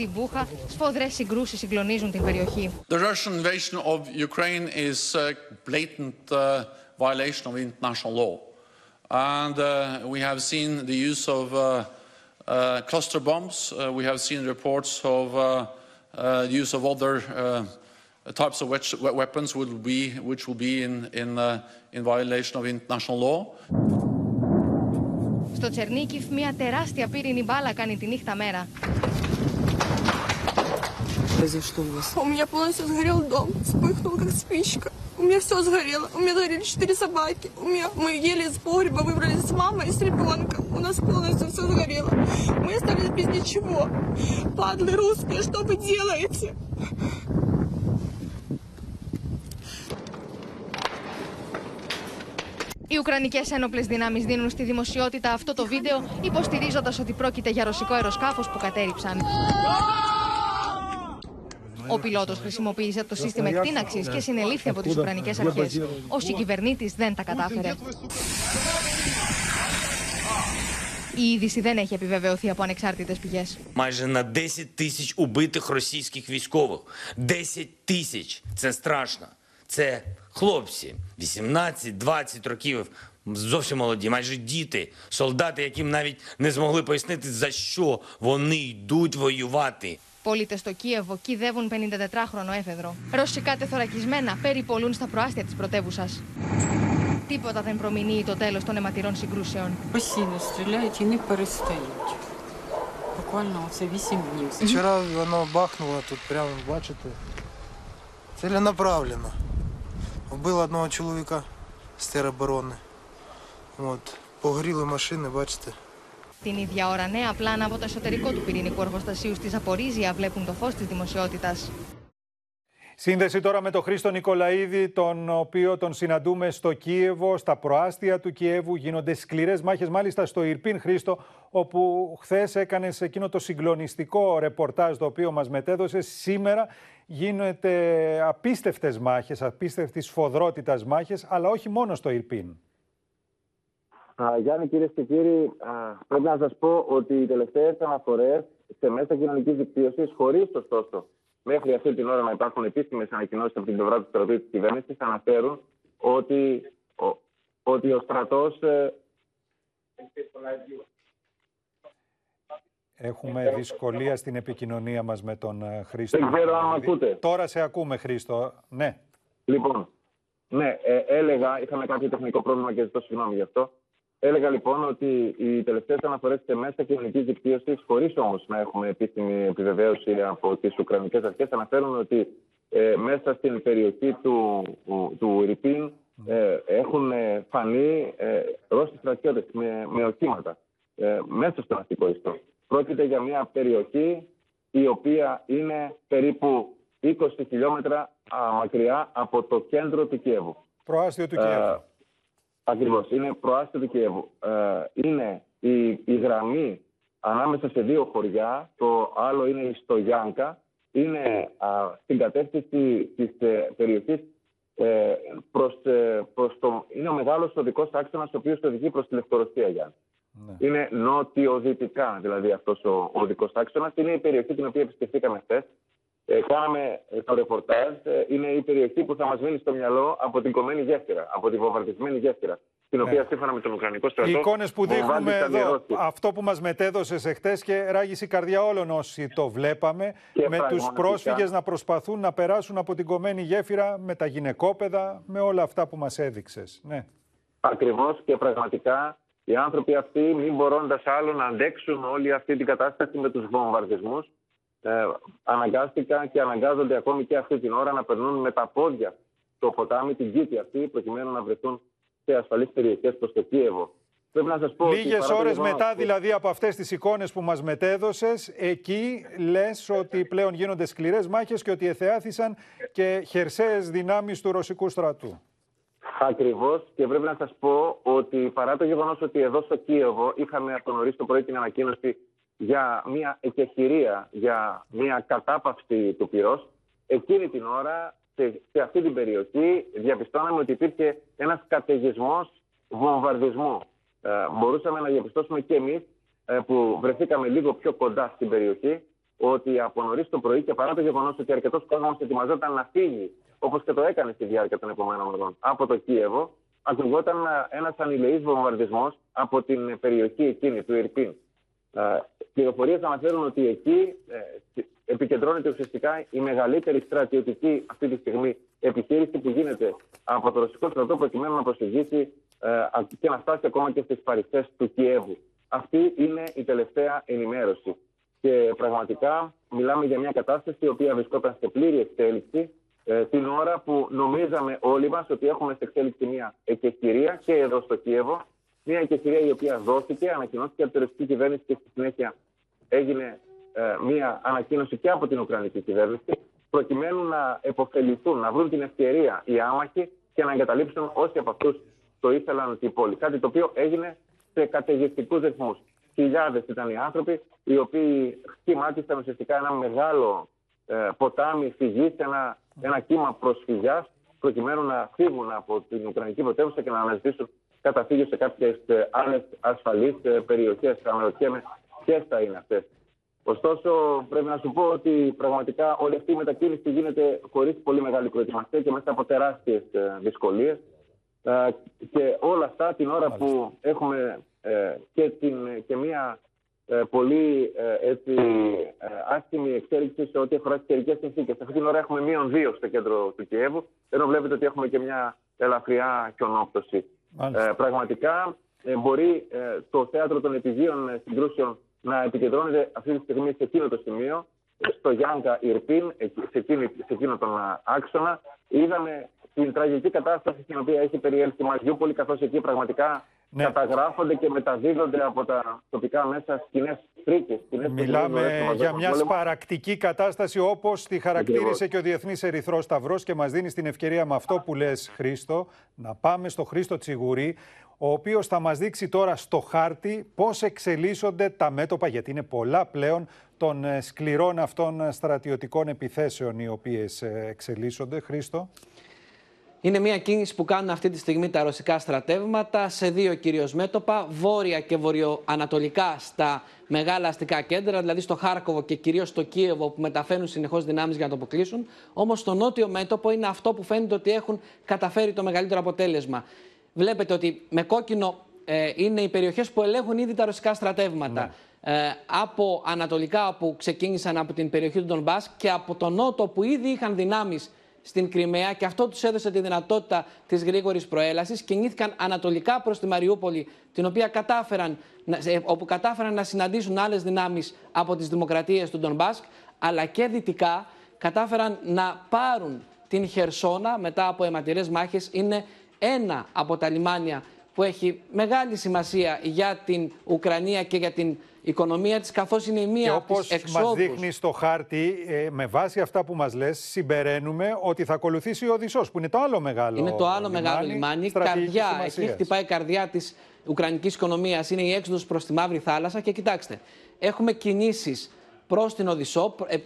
Στη Βούχα, σφοδρές συγκρούσεις συγκλονίζουν την περιοχή. The Russian invasion of Ukraine is a blatant uh, violation of international law. And uh, we have seen the use of uh, uh, cluster bombs. Uh, we have seen reports of uh, uh, the use of other uh, types of wech- we- weapons would be, which will be in, in, uh, in violation of international law. Στο Τσερνίκιφ, μια τεράστια πύρινη μπάλα κάνει τη νύχτα μέρα. произошло у вас? У меня полностью сгорел дом, вспыхнул как спичка. У меня все сгорело. У меня сгорели четыре собаки. У меня мы еле из погреба выбрались с мамой и с ребенком. У нас полностью все сгорело. Мы остались без ничего. Падлы русские, что вы делаете? Οι Ουκρανικέ ένοπλε δυνάμει δίνουν στη δημοσιότητα αυτό το βίντεο, υποστηρίζοντα ότι πρόκειται για ρωσικό αεροσκάφο που κατέριψαν. Ο πιλότο χρησιμοποίησε το σύστημα εκτείναξη και συνελήφθη από τι Ουκρανικέ αρχέ. Ο συγκυβερνήτη δεν τα κατάφερε. Η είδηση δεν έχει επιβεβαιωθεί από ανεξάρτητε πηγέ. Майже на 10 тисяч убитих російських військових. 10 тисяч. Це страшно. Це хлопці 18-20 років. Зовсім молоді, майже діти, солдати, яким навіть не змогли пояснити, за що вони йдуть воювати. Πολίτε στο Κίεβο κυδεύουν 54χρονο έφεδρο. Ρωσικά τεθωρακισμένα περιπολούν στα προάστια τη πρωτεύουσα. Τίποτα δεν προμηνύει το τέλο των αιματηρών συγκρούσεων. Постійно стріляють і не перестають. Буквально оце 8 днів. Вчора воно бахнуло тут прямо, бачите. Ціленаправленно. Вбило одного чоловіка з тероборони. От. Погоріли машини, бачите. Την ίδια ώρα, νέα πλάνα από το εσωτερικό του πυρηνικού εργοστασίου στη Ζαπορίζια βλέπουν το φως της δημοσιότητας. Σύνδεση τώρα με τον Χρήστο Νικολαίδη, τον οποίο τον συναντούμε στο Κίεβο, στα προάστια του Κιέβου. Γίνονται σκληρές μάχες, μάλιστα στο Ιρπίν Χρήστο, όπου χθες έκανες εκείνο το συγκλονιστικό ρεπορτάζ το οποίο μας μετέδωσε. Σήμερα γίνονται απίστευτες μάχες, απίστευτης σφοδρότητα μάχες, αλλά όχι μόνο στο Ιρπίν. Α, Γιάννη, κυρίες και κύριοι, α, πρέπει να σας πω ότι οι τελευταίες αναφορές σε μέσα κοινωνικής δικτύωσης, χωρίς ωστόσο μέχρι αυτή την ώρα να υπάρχουν επίσημες ανακοινώσεις από την πλευρά του στρατού της κυβέρνησης, αναφέρουν ότι ο, ότι ο στρατός. Έχουμε δυσκολία στην επικοινωνία μας με τον ε, Χρήστο. Δεν ξέρω αν με Νικολαίδη. ακούτε. Τώρα σε ακούμε, Χρήστο. Ναι. Λοιπόν, ναι, ε, έλεγα, είχαμε κάποιο τεχνικό πρόβλημα και ζητώ συγγνώμη γι' αυτό. Έλεγα λοιπόν ότι οι τελευταίες αναφορές σε μέσα κοινωνικής δικτύωσης, χωρίς όμως να έχουμε επίσημη επιβεβαίωση από τις Ουκρανικές αρχές, αναφέρουν ότι ε, μέσα στην περιοχή του, του, του Ιρπίν ε, έχουν ε, φανεί ε, Ρώσοι στρατιώτες με, με οχήματα ε, μέσα στο αστικό ιστό. Πρόκειται για μια περιοχή η οποία είναι περίπου 20 χιλιόμετρα α, μακριά από το κέντρο του Κιέβου. Προάστιο του Κιέβου. Ακριβώς. Είναι προάστιο του Κιέβου. Ε, είναι η, η γραμμή ανάμεσα σε δύο χωριά. Το άλλο είναι η Στογιάνκα. Είναι α, στην κατεύθυνση της ε, περιοχής. Ε, προς, ε, προς το, είναι ο μεγάλος οδικός άξονας ο οποίος οδηγεί προς τη Λευκορωσία, Γιάννη. Είναι νότιο-δυτικά δηλαδή αυτός ο, ο οδικός άξονας. Είναι η περιοχή την οποία επισκεφτήκαμε χθες. Ε, κάναμε ε, το ρεπορτάζ. Ε, είναι η περιοχή που θα μας μείνει στο μυαλό από την κομμένη γέφυρα, από την βομβαρδισμένη γέφυρα. Την οποία σύμφωνα με τον Ουκρανικό στρατό. Οι εικόνες που δείχνουμε βομβάρδισαν οι εδώ, Ρώσοι. αυτό που μας μετέδωσες χτε και ράγισε η καρδιά όλων όσοι το βλέπαμε, Και με τους πραγματικά. πρόσφυγες να προσπαθούν να περάσουν από την κομμένη γέφυρα με τα γυναικόπαιδα, με όλα αυτά που μας έδειξες. Ναι. Ακριβώς και πραγματικά οι άνθρωποι αυτοί, μην μπορώντας άλλο να αντέξουν όλη αυτή την κατάσταση με τους βομβαρδισμούς, ε, αναγκάστηκαν και αναγκάζονται ακόμη και αυτή την ώρα να περνούν με τα πόδια το ποτάμι, την κήτη αυτή, προκειμένου να βρεθούν σε ασφαλείς περιοχές προς το Κίεβο. Πρέπει να σας πω ότι Λίγες παρά το ώρες γεγονός μετά ότι- δηλαδή από αυτές τις εικόνες που μας μετέδωσες, εκεί λες ότι πλέον γίνονται σκληρές μάχες και ότι εθεάθησαν και χερσαίες δυνάμεις του ρωσικού στρατού. Ακριβώς και πρέπει να σας πω ότι παρά το γεγονός ότι εδώ στο Κίεβο είχαμε από νωρίς το πρωί την ανακοίνωση για μια εκεχηρία, για μια κατάπαυση του πυρός, εκείνη την ώρα σε, σε αυτή την περιοχή διαπιστώναμε ότι υπήρχε ένας καταιγισμός βομβαρδισμού. Ε, μπορούσαμε να διαπιστώσουμε και εμείς ε, που βρεθήκαμε λίγο πιο κοντά στην περιοχή ότι από νωρίς το πρωί και παρά το γεγονός ότι αρκετός κόσμος ετοιμαζόταν να φύγει, όπως και το έκανε στη διάρκεια των επόμενων ωρών, από το Κίεβο, ακουγόταν ένας ανηλεής βομβαρδισμός από την περιοχή εκείνη του Ιρπίν. Πληροφορίες αναφέρουν ότι εκεί ε, επικεντρώνεται ουσιαστικά η μεγαλύτερη στρατιωτική αυτή τη στιγμή επιχείρηση που γίνεται από το ρωσικό στρατό προκειμένου να προσεγγίσει ε, και να φτάσει ακόμα και στις παριστές του Κιέβου. Αυτή είναι η τελευταία ενημέρωση. Και πραγματικά μιλάμε για μια κατάσταση η οποία βρισκόταν σε πλήρη εξέλιξη ε, την ώρα που νομίζαμε όλοι μας ότι έχουμε σε εξέλιξη μια εκεχηρία και εδώ στο Κίεβο. Μια εκεχηρία η οποία δόθηκε, ανακοινώθηκε από την ρωσική κυβέρνηση και στη συνέχεια έγινε ε, μια ανακοίνωση και από την Ουκρανική κυβέρνηση προκειμένου να επωφεληθούν, να βρουν την ευκαιρία οι άμαχοι και να εγκαταλείψουν όσοι από αυτούς το ήθελαν την πόλη. Κάτι το οποίο έγινε σε καταιγιστικούς ρυθμούς. Χιλιάδες ήταν οι άνθρωποι οι οποίοι σχημάτισαν ουσιαστικά ένα μεγάλο ε, ποτάμι φυγής, ένα, ένα κύμα προσφυγιάς, προκειμένου να φύγουν από την Ουκρανική πρωτεύουσα και να αναζητήσουν καταφύγιο σε κάποιες άλλες ασφαλείς περιοχές. Αναρωτιέμαι ποιες θα είναι αυτές. Ωστόσο, πρέπει να σου πω ότι πραγματικά όλη αυτή η μετακίνηση γίνεται χωρίς πολύ μεγάλη προετοιμασία και μέσα από τεράστιες δυσκολίες. Ε, και όλα αυτά την ώρα που έχουμε ε, και, την, και μια ε, πολύ ε, έτσι, ε, άσχημη εξέλιξη σε ό,τι αφορά τις καιρικές συνθήκες. Αυτή την ώρα έχουμε μείον δύο στο κέντρο του Κιέβου, ενώ βλέπετε ότι έχουμε και μια ελαφριά χιονόπτωση. Ε, πραγματικά ε, μπορεί ε, το θέατρο των επιδίων ε, συγκρούσεων να επικεντρώνεται αυτή τη στιγμή σε εκείνο το σημείο, στο Γιάνκα Ιρπίν, εκεί- σε, εκείνη, σε εκείνο τον α, άξονα. Είδαμε την τραγική κατάσταση στην οποία έχει περιέλθει η Μαριούπολη, καθώς εκεί πραγματικά καταγράφονται και μεταδίδονται από τα τοπικά μέσα σκηνές φρίκε. Μιλάμε για μια σπαρακτική κατάσταση όπως τη χαρακτήρισε Ακριβώς. και ο Διεθνής Ερυθρός Σταυρός και μας δίνει την ευκαιρία με αυτό που λες Χρήστο να πάμε στο Χρήστο Τσιγουρή ο οποίος θα μας δείξει τώρα στο χάρτη πώς εξελίσσονται τα μέτωπα γιατί είναι πολλά πλέον των ε, σκληρών αυτών στρατιωτικών επιθέσεων οι οποίες ε, εξελίσσονται. Χρήστο. Είναι μια κίνηση που κάνουν αυτή τη στιγμή τα ρωσικά στρατεύματα σε δύο κυρίως μέτωπα, βόρεια και βορειοανατολικά στα μεγάλα αστικά κέντρα, δηλαδή στο Χάρκοβο και κυρίως στο Κίεβο που μεταφέρουν συνεχώς δυνάμεις για να το αποκλείσουν. Όμως το νότιο μέτωπο είναι αυτό που φαίνεται ότι έχουν καταφέρει το μεγαλύτερο αποτέλεσμα. Βλέπετε ότι με κόκκινο ε, είναι οι περιοχές που ελέγχουν ήδη τα ρωσικά στρατεύματα. Ε, από ανατολικά που ξεκίνησαν από την περιοχή του Ντονμπάς και από το νότο που ήδη είχαν δυνάμεις στην Κρυμαία και αυτό τους έδωσε τη δυνατότητα της γρήγορης προέλασης. Κινήθηκαν ανατολικά προς τη Μαριούπολη, την οποία κατάφεραν, να- σε- όπου κατάφεραν να συναντήσουν άλλες δυνάμεις από τις δημοκρατίες του Ντονμπάσκ, αλλά και δυτικά κατάφεραν να πάρουν την Χερσόνα μετά από αιματηρές μάχες. Είναι ένα από τα λιμάνια που έχει μεγάλη σημασία για την Ουκρανία και για την οικονομία της, καθώς είναι η Και μία από όπως τις μας εξόδους δείχνει στο χάρτη, ε, με βάση αυτά που μας λες, συμπεραίνουμε ότι θα ακολουθήσει ο Οδυσσός, που είναι το άλλο μεγάλο Είναι το άλλο μεγάλο λιμάνι. στρατηγικής Καρδιά, σημασίας. εκεί χτυπάει η καρδιά της Ουκρανικής οικονομίας. Είναι η έξοδος προς τη Μαύρη Θάλασσα. Και κοιτάξτε, έχουμε κινήσεις προς την Οδυσσό ε,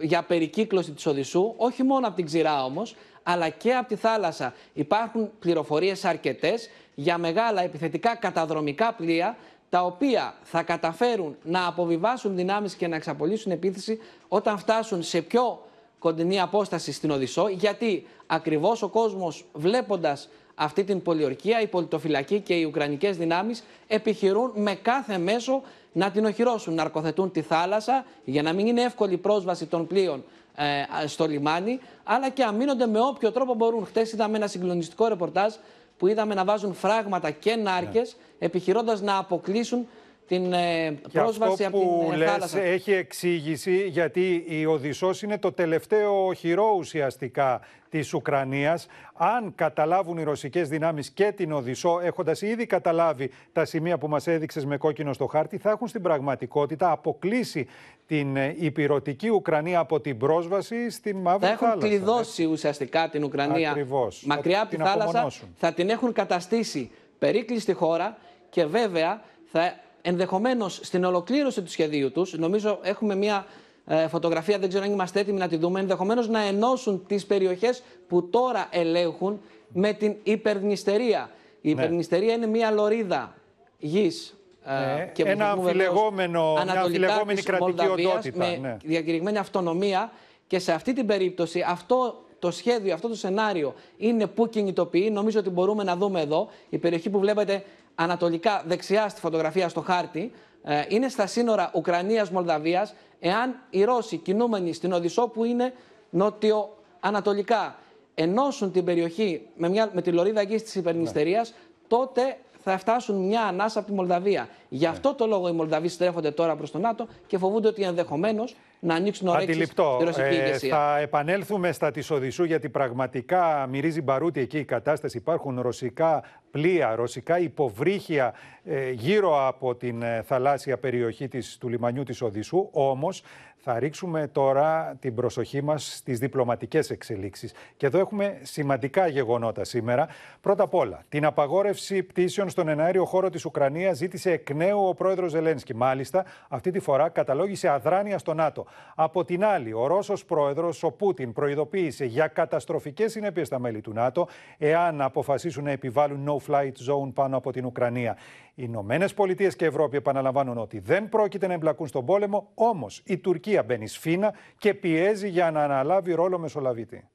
για περικύκλωση της Οδυσσού, όχι μόνο από την ξηρά όμως, αλλά και από τη θάλασσα. Υπάρχουν πληροφορίες αρκετές για μεγάλα επιθετικά καταδρομικά πλοία τα οποία θα καταφέρουν να αποβιβάσουν δυνάμεις και να εξαπολύσουν επίθεση όταν φτάσουν σε πιο κοντινή απόσταση στην Οδυσσό, γιατί ακριβώς ο κόσμος βλέποντας αυτή την πολιορκία, η πολιτοφυλακή και οι Ουκρανικές δυνάμεις επιχειρούν με κάθε μέσο να την οχυρώσουν, να αρκοθετούν τη θάλασσα για να μην είναι εύκολη η πρόσβαση των πλοίων ε, στο λιμάνι, αλλά και αμήνονται με όποιο τρόπο μπορούν. Χτες είδαμε ένα συγκλονιστικό ρεπορτάζ που είδαμε να βάζουν φράγματα και νάρκες επιχειρώντας να αποκλείσουν την ε, Και πρόσβαση αυτό από που την ε, λες θάλασσα. έχει εξήγηση γιατί η Οδυσσός είναι το τελευταίο χειρό ουσιαστικά της Ουκρανίας. Αν καταλάβουν οι ρωσικές δυνάμεις και την Οδυσσό, έχοντας ήδη καταλάβει τα σημεία που μας έδειξες με κόκκινο στο χάρτη, θα έχουν στην πραγματικότητα αποκλείσει την ε, υπηρετική Ουκρανία από την πρόσβαση στην Μαύρη Θα έχουν Θάλασσα. κλειδώσει ουσιαστικά την Ουκρανία Ακριβώς. μακριά Θα από τη την θάλασσα, απομονώσουν. θα την έχουν καταστήσει περίκλειστη χώρα και βέβαια θα ενδεχομένως στην ολοκλήρωση του σχεδίου τους, νομίζω έχουμε μια ε, φωτογραφία, δεν ξέρω αν είμαστε έτοιμοι να τη δούμε, ενδεχομένως να ενώσουν τις περιοχές που τώρα ελέγχουν με την υπερνηστερία. Η υπερνηστερία είναι μια λωρίδα γης ε, Ναι, και ένα που βεβαίως αμφιλεγόμενο- μια ανατολικά αμφιλεγόμενη της κρατική Μολδαβίας οντότητα, με ναι. διακηρυγμένη αυτονομία και σε αυτή την περίπτωση αυτό το σχέδιο, αυτό το σενάριο είναι που κινητοποιεί. Νομίζω ότι μπορούμε να δούμε εδώ η περιοχή που βλέπετε ανατολικά δεξιά στη φωτογραφία στο χάρτη ε, είναι στα σύνορα Ουκρανίας-Μολδαβίας εάν οι Ρώσοι κινούμενοι στην Οδυσσό που είναι νότιο-ανατολικά ενώσουν την περιοχή με, μια, με τη λωρίδα γης της υπερνηστερίας τότε θα φτάσουν μια ανάσα από τη Μολδαβία. Γι' αυτό το λόγο οι Μολδαβοί στρέφονται τώρα προς το ΝΑΤΟ και φοβούνται ότι ενδεχομένως να ανοίξουν ορέξεις Αντιληπτό. στη ρωσική Ε, ηγεσία. θα επανέλθουμε στα της Οδυσσού γιατί πραγματικά μυρίζει μπαρούτι εκεί η κατάσταση. Υπάρχουν ρωσικά πλοία, ρωσικά υποβρύχια ε, γύρω από την ε, θαλάσσια περιοχή της, του λιμανιού της Οδυσσού. Όμως θα ρίξουμε τώρα την προσοχή μας στις διπλωματικές εξελίξεις. Και εδώ έχουμε σημαντικά γεγονότα σήμερα. Πρώτα απ' όλα, την απαγόρευση πτήσεων στον εναέριο χώρο της Ουκρανίας ζήτησε εκ νέου ο πρόεδρος Ζελένσκι. Μάλιστα, αυτή τη φορά καταλόγησε αδράνεια στο ΝΑΤΟ. Από την άλλη, ο Ρώσος πρόεδρος, ο Πούτιν, προειδοποίησε για καταστροφικές συνέπειες στα μέλη του ΝΑΤΟ εάν αποφασίσουν να επιβάλλουν no-flight zone πάνω από την Ουκρανία. Οι Ηνωμένε Πολιτείε και η Ευρώπη επαναλαμβάνουν ότι δεν πρόκειται να εμπλακούν στον πόλεμο, όμω η Τουρκία μπαίνει σφήνα και πιέζει για να αναλάβει ρόλο μεσολαβητή.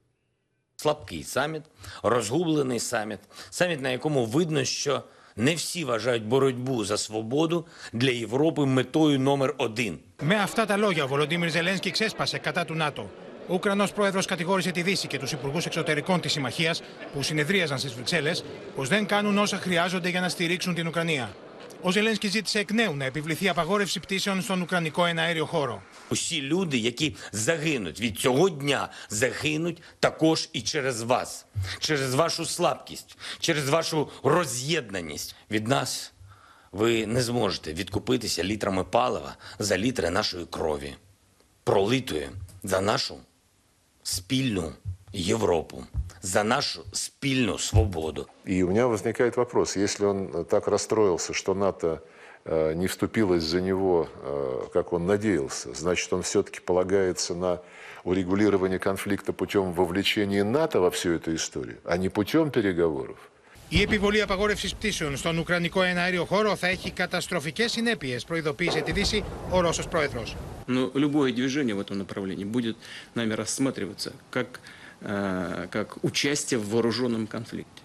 Слабкий саміт, розгублений саміт, саміт, на якому видно, що не всі вважають боротьбу за свободу для Європи метою номер один. Με αυτά τα λόγια, ο Βολοντίμιρ Ζελένσκι ξέσπασε κατά του ΝΑΤΟ. Ο Ουκρανό πρόεδρο κατηγόρησε τη Δύση και του υπουργού εξωτερικών τη συμμαχία που συνεδρίαζαν στι Βρυξέλλε πω δεν κάνουν όσα χρειάζονται για να στηρίξουν την Ουκρανία. Ο Ζελένσκι ζήτησε εκ νέου να επιβληθεί απαγόρευση πτήσεων στον Ουκρανικό εναέριο χώρο. Усі люди, які загинуть від цього дня, загинуть також і через вас, через вашу слабкість, через вашу роз'єднаність. Від нас ви не зможете відкупитися літрами палива за літри нашої крові, пролитої за нашу спільну Європу, за нашу спільну свободу. И у меня возникает вопрос, он э, так расстроился, что НАТО не вступилось за него, э, как он надеялся, значит, он все-таки полагается на урегулирование конфликта путем вовлечения НАТО во всю эту историю, а не путем переговоров. Η επιβολή απαγόρευση πτήσεων στον Ουκρανικό εναέριο χώρο θα έχει καταστροφικέ συνέπειε, προειδοποίησε τη Δύση ο Ρώσο πρόεδρο. Но любое движение в этом направлении будет нами рассматриваться как, э, как участие в вооруженном конфликте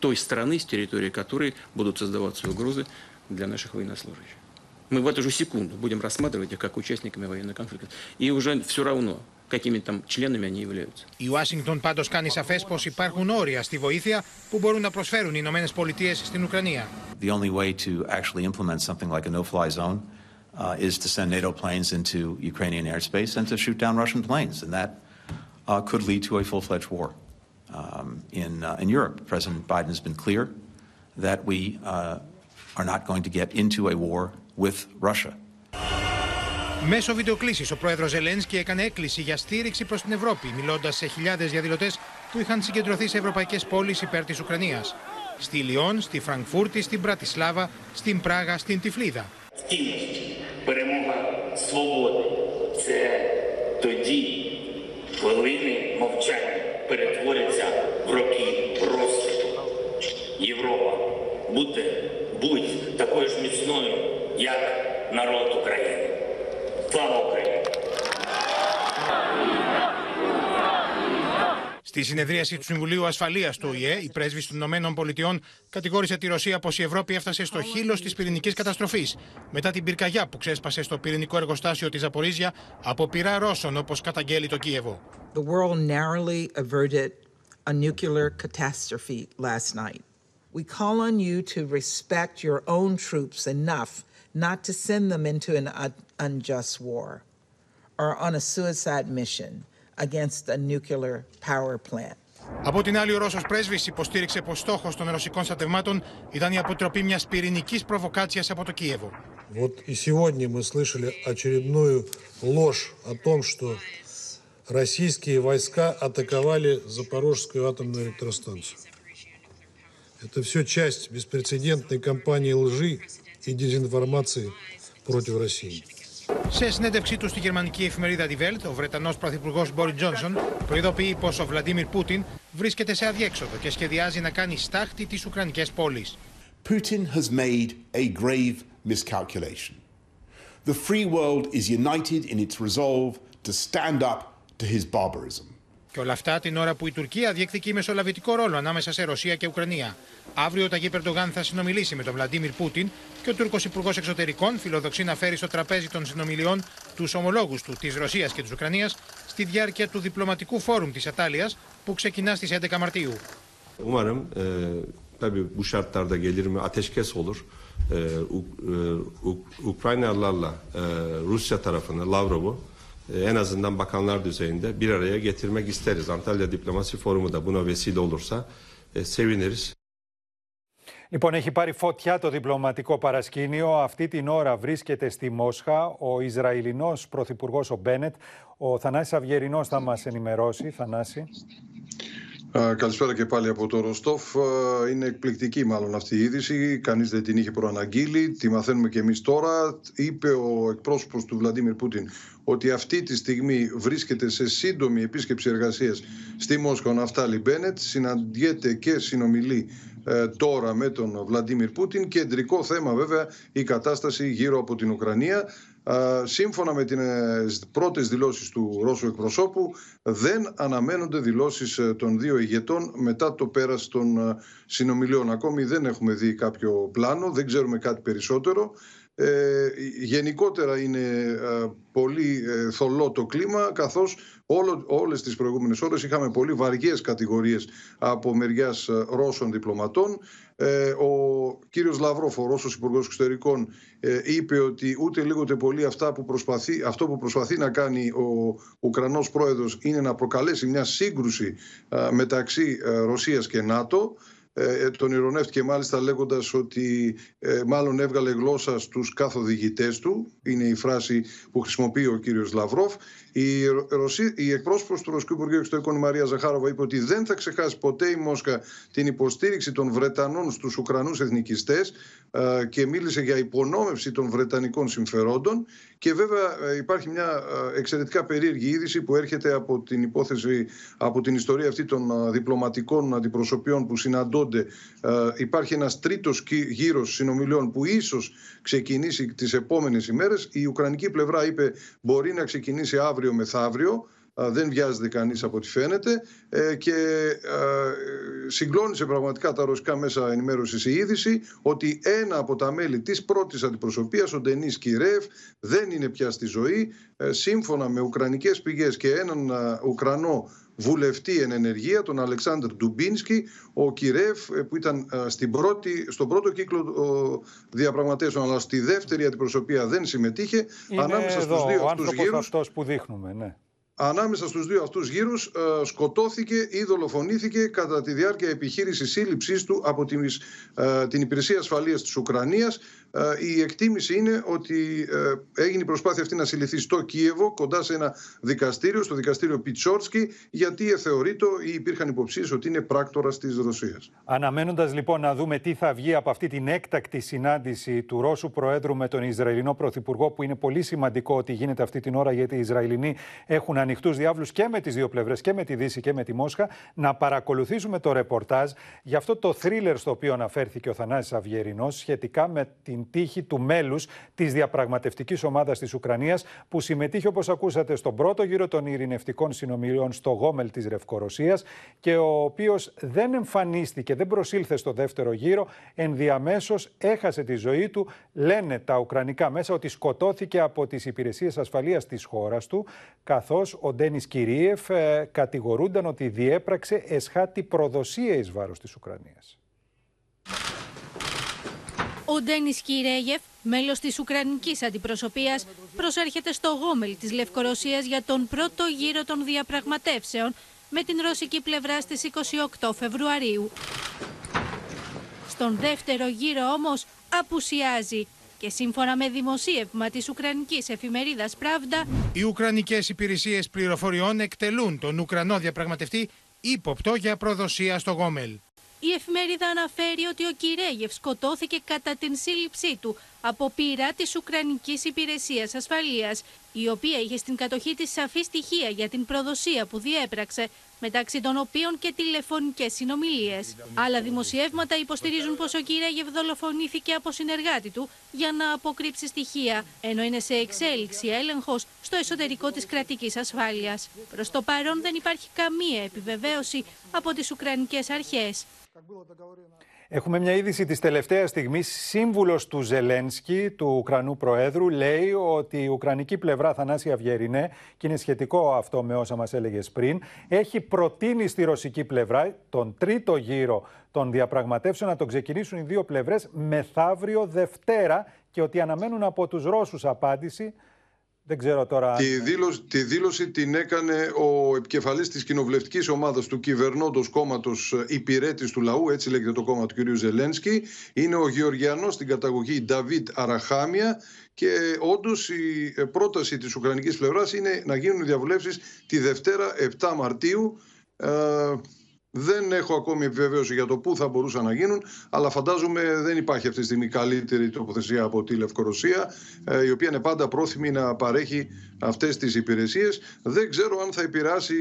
той страны, с территории которой будут создаваться угрозы для наших военнослужащих. Мы в эту же секунду будем рассматривать их как участниками военного конфликта. И уже все равно, какими там членами они являются. Η Ουάσιγκτον πάντω κάνει σαφέ πω υπάρχουν όρια στη βοήθεια που μπορούν να προσφέρουν οι Ηνωμένε Πολιτείε στην Ουκρανία. The only way to actually implement something like a no-fly zone uh, is to send NATO planes into Ukrainian airspace and to shoot down Russian planes, and that uh, could lead to a full-fledged war. Um, in, uh, in Europe, President Biden has been clear that we uh, are not going to get into a war with Russia. Μέσω βιντεοκλήση, ο πρόεδρο Ζελένσκι έκανε έκκληση για στήριξη προ την Ευρώπη, μιλώντα σε χιλιάδε διαδηλωτέ που είχαν συγκεντρωθεί σε ευρωπαϊκέ πόλει υπέρ τη Ουκρανία. Στη Λιόν, στη Φραγκφούρτη, στην Πρατισλάβα, στην Πράγα, στην Τυφλίδα. Цінності, перемога свободи це тоді хвилини мовчання перетворяться в роки розквіту. Європа, будьте, будь такою ж міцною, як народ України. Слава Україні! Στη συνεδρίαση του Συμβουλίου Ασφαλεία του ΟΗΕ, η πρέσβη των Ηνωμένων Πολιτειών κατηγόρησε τη Ρωσία πω η Ευρώπη έφτασε στο χείλο τη πυρηνική καταστροφή μετά την πυρκαγιά που ξέσπασε στο πυρηνικό εργοστάσιο τη Ζαπορίζια από πυρά Ρώσων, όπω καταγγέλει το Κίεβο. The world narrowly averted a nuclear catastrophe last night. We call on you to respect your own troops enough not to send them into an un- unjust war or on a suicide mission against a nuclear power plant. Από την άλλη, ο Ρώσος πρέσβης υποστήριξε πως στόχος των ρωσικών στρατευμάτων ήταν η αποτροπή μιας πυρηνικής προβοκάτσιας από το Κίεβο. Вот и сегодня мы слышали очередную ложь о том, что российские войска атаковали Запорожскую атомную электростанцию. Это все часть беспрецедентной кампании лжи и дезинформации против России. Σε συνέντευξή του στη γερμανική εφημερίδα Die Welt, ο Βρετανός Πρωθυπουργός Μπόρι Τζόνσον προειδοποιεί πως ο Βλαντίμιρ Πούτιν βρίσκεται σε αδιέξοδο και σχεδιάζει να κάνει στάχτη τις Ουκρανικές πόλεις. Putin has made a grave miscalculation. The free world is united in its resolve to stand up to his barbarism. Και όλα αυτά την ώρα που η Τουρκία διεκδικεί μεσολαβητικό ρόλο ανάμεσα σε Ρωσία και Ουκρανία. Αύριο ο Ταγί Περντογάν θα συνομιλήσει με τον Βλαντίμιρ Πούτιν και ο Τούρκος Υπουργός Εξωτερικών φιλοδοξεί να φέρει στο τραπέζι των συνομιλιών τους ομολόγους του της Ρωσίας και της Ουκρανίας στη διάρκεια του διπλωματικού φόρουμ της Ατάλειας που ξεκινά στις 11 Μαρτίου. Umarım e, tabii bu şartlarda gelir mi; Ateşkes olur. E, U- e, U- Ukraynalılarla e, Rusya tarafını Lavrov'u e, en azından bakanlar düzeyinde bir araya getirmek isteriz. Antalya Diplomasi Forumu da buna vesile olursa e, seviniriz. Λοιπόν, έχει πάρει φωτιά το διπλωματικό παρασκήνιο. Αυτή την ώρα βρίσκεται στη Μόσχα ο Ισραηλινός Πρωθυπουργός ο Μπένετ. Ο Θανάσης Αυγερινός θα μας ενημερώσει. Θανάση. Α, Καλησπέρα και πάλι από το Ροστόφ. Α, Είναι εκπληκτική μάλλον αυτή η είδηση. Κανείς δεν την είχε προαναγγείλει. Τη μαθαίνουμε και εμείς τώρα. Είπε ο εκπρόσωπος του Βλαντίμιρ Πούτιν ότι αυτή τη στιγμή βρίσκεται σε σύντομη επίσκεψη εργασίας στη Μόσχα ο Ναφτάλη Μπένετ. Συναντιέται και συνομιλεί ε, τώρα με τον Βλαντίμιρ Πούτιν. Κεντρικό θέμα βέβαια η κατάσταση γύρω από την Ουκρανία. Α, Σύμφωνα με τις πρώτες δηλώσεις του Ρώσου εκπροσώπου δεν αναμένονται δηλώσεις ε, των δύο ηγετών μετά το πέρας των ε, συνομιλιών. Ακόμη δεν έχουμε δει κάποιο πλάνο, δεν ξέρουμε κάτι περισσότερο. Ε, γενικότερα είναι ε, πολύ ε, θολό το κλίμα καθώς όλο, όλες τις προηγούμενες ώρες είχαμε πολύ βαριές κατηγορίες από μεριάς ε, Ρώσων διπλωματών. Ε, ο κύριος Λαυρόφ, ο Ρώσος Υπουργός Εξωτερικών, ε, είπε ότι ούτε λίγο ούτε πολύ αυτά που προσπαθεί, αυτό που προσπαθεί να κάνει ο Ουκρανός πρόεδρος είναι να προκαλέσει μια σύγκρουση ε, μεταξύ ε, Ρωσίας και ΝΑΤΟ. Ε, τον ηρωνεύτηκε μάλιστα λέγοντας ότι ε, μάλλον έβγαλε γλώσσα στους καθοδηγητές του. Είναι η φράση που χρησιμοποιεί ο κύριος Λαυρόφ. Η, Ρωσί... η εκπρόσωπος του Ρωσικού Υπουργείου Εξωτερικών η Μαρία Ζαχάροβα είπε ότι δεν θα ξεχάσει ποτέ η Μόσχα την υποστήριξη των Βρετανών στους Ουκρανούς εθνικιστές ε, και μίλησε για υπονόμευση των Βρετανικών συμφερόντων και βέβαια ε, υπάρχει μια ε, εξαιρετικά περίεργη είδηση που έρχεται από την υπόθεση, από την ιστορία αυτή των ε, διπλωματικών αντιπροσωπιών που συναντώνται. Ε, Υπάρχει ένας τρίτος γύ- γύρος συνομιλιών που ίσως ξεκινήσει τις επόμενες ημέρες. Η Ουκρανική πλευρά είπε μπορεί να ξεκινήσει αύριο μεθαύριο. Α, Δεν βιάζεται κανείς από ό,τι φαίνεται ε, και ε, συγκλώνησε πραγματικά τα ρωσικά μέσα ενημέρωσης η είδηση ότι ένα από τα μέλη της πρώτης αντιπροσωπείας, ο Ντενίς Κιρεύ, δεν είναι πια στη ζωή. Ε, Σύμφωνα με ουκρανικές πηγές και έναν α, Ουκρανό βουλευτή εν ενεργεία, τον Αλεξάνδρ Ντουμπίνσκι, ο Κιρεύ ε, που ήταν α, στην πρώτη, στον πρώτο κύκλο ο, διαπραγματεύσεων αλλά στη δεύτερη αντιπροσωπεία δεν συμμετείχε. Είναι Ανάμεσα εδώ στους δύο ο αυτούς άνθρωπος γύρους αυτός που δείχνουμε, ναι. Ανάμεσα στους δύο αυτούς γύρους ε, σκοτώθηκε ή δολοφονήθηκε κατά τη διάρκεια επιχείρησης σύλληψής του από την, ε, την Υπηρεσία Ασφαλείας της Ουκρανίας. Ε, η εκτίμηση είναι ότι ε, έγινε η προσπάθεια αυτή να συλληφθεί στο Κίεβο, κοντά σε ένα δικαστήριο, στο δικαστήριο Πιτσόρσκι, γιατί θεωρείται ή υπήρχαν υποψίες ότι είναι πράκτορας της Ρωσίας. Αναμένοντας λοιπόν να δούμε τι θα βγει από αυτή την έκτακτη συνάντηση του Ρώσου Προέδρου με τον Ισραηλινό Πρωθυπουργό, που είναι πολύ σημαντικό ότι γίνεται αυτή την ώρα, γιατί οι Ισραηλινοί έχουν ανοιχτούς διάβλους και με τις δύο πλευρές, και με τη Δύση και με τη Μόσχα, να παρακολουθήσουμε το ρεπορτάζ για αυτό το θρίλερ στο οποίο αναφέρθηκε ο Θανάσης Αυγερινός σχετικά με την τύχη του μέλους της διαπραγματευτικής ομάδας της Ουκρανίας, που συμμετείχε, όπως ακούσατε, στον πρώτο γύρο των ειρηνευτικών συνομιλιών στο Γόμελ της Ρευκορωσίας και ο οποίος δεν εμφανίστηκε, δεν προσήλθε στο δεύτερο γύρο, ενδιαμέσως έχασε τη ζωή του. Λένε τα ουκρανικά μέσα ότι σκοτώθηκε από τις υπηρεσίες ασφαλείας της χώρας του, καθώς ο Ντένις Κυρίεφ ε, κατηγορούνταν ότι διέπραξε εσχάτη προδοσία εις βάρος της Ουκρανίας. Ο Ντένις Κιρέγεφ, μέλος της Ουκρανικής αντιπροσωπείας, προσέρχεται στο Γόμελ της Λευκορωσίας για τον πρώτο γύρο των διαπραγματεύσεων με την ρωσική πλευρά στις 28 Φεβρουαρίου. Στον δεύτερο γύρο όμως απουσιάζει και σύμφωνα με δημοσίευμα της Ουκρανικής εφημερίδας Pravda, Οι Ουκρανικές υπηρεσίες πληροφοριών εκτελούν τον Ουκρανό διαπραγματευτή ύποπτο για προδοσία στο Γόμελ. Η εφημερίδα αναφέρει ότι ο Κυρέγεφ σκοτώθηκε κατά την σύλληψή του από πείρα της Ουκρανικής Υπηρεσίας Ασφαλείας, η οποία είχε στην κατοχή της σαφή στοιχεία για την προδοσία που διέπραξε, μεταξύ των οποίων και τηλεφωνικές συνομιλίες. Άλλα δημοσιεύματα υποστηρίζουν πως ο Κυρέγεφ δολοφονήθηκε από συνεργάτη του για να αποκρύψει στοιχεία, ενώ είναι σε εξέλιξη έλεγχος στο εσωτερικό της κρατικής ασφάλειας. Προς το παρόν δεν υπάρχει καμία επιβεβαίωση από τις Ουκρανικές αρχές. Έχουμε μια είδηση της τελευταίας στιγμής. Σύμβουλος του Ζελένσκι, του Ουκρανού Προέδρου, λέει ότι η Ουκρανική πλευρά, Θανάση Αυγερινέ, και είναι σχετικό αυτό με όσα μας έλεγες πριν, έχει προτείνει στη ρωσική πλευρά τον τρίτο γύρο των διαπραγματεύσεων να τον ξεκινήσουν οι δύο πλευρές μεθαύριο Δευτέρα και ότι αναμένουν από τους Ρώσους απάντηση δεν ξέρω τώρα. Τη δήλωση, τη δήλωση την έκανε ο επικεφαλής της κοινοβουλευτικής ομάδας του κυβερνώντος κόμματος υπηρέτης του λαού, έτσι λέγεται το κόμμα του κ. Ζελένσκι. Είναι ο Γεωργιανός στην καταγωγή Νταβίτ Αραχάμια και όντως η πρόταση της Ουκρανικής πλευράς είναι να γίνουν διαβουλεύσεις τη Δευτέρα 7 Μαρτίου. Ε, δεν έχω ακόμη επιβεβαίωση για το πού θα μπορούσαν να γίνουν, αλλά φαντάζομαι δεν υπάρχει αυτή τη στιγμή καλύτερη τοποθεσία από τη Λευκορωσία, ε, η οποία είναι πάντα πρόθυμη να παρέχει αυτές τις υπηρεσίες. Δεν ξέρω αν θα επηρεάσει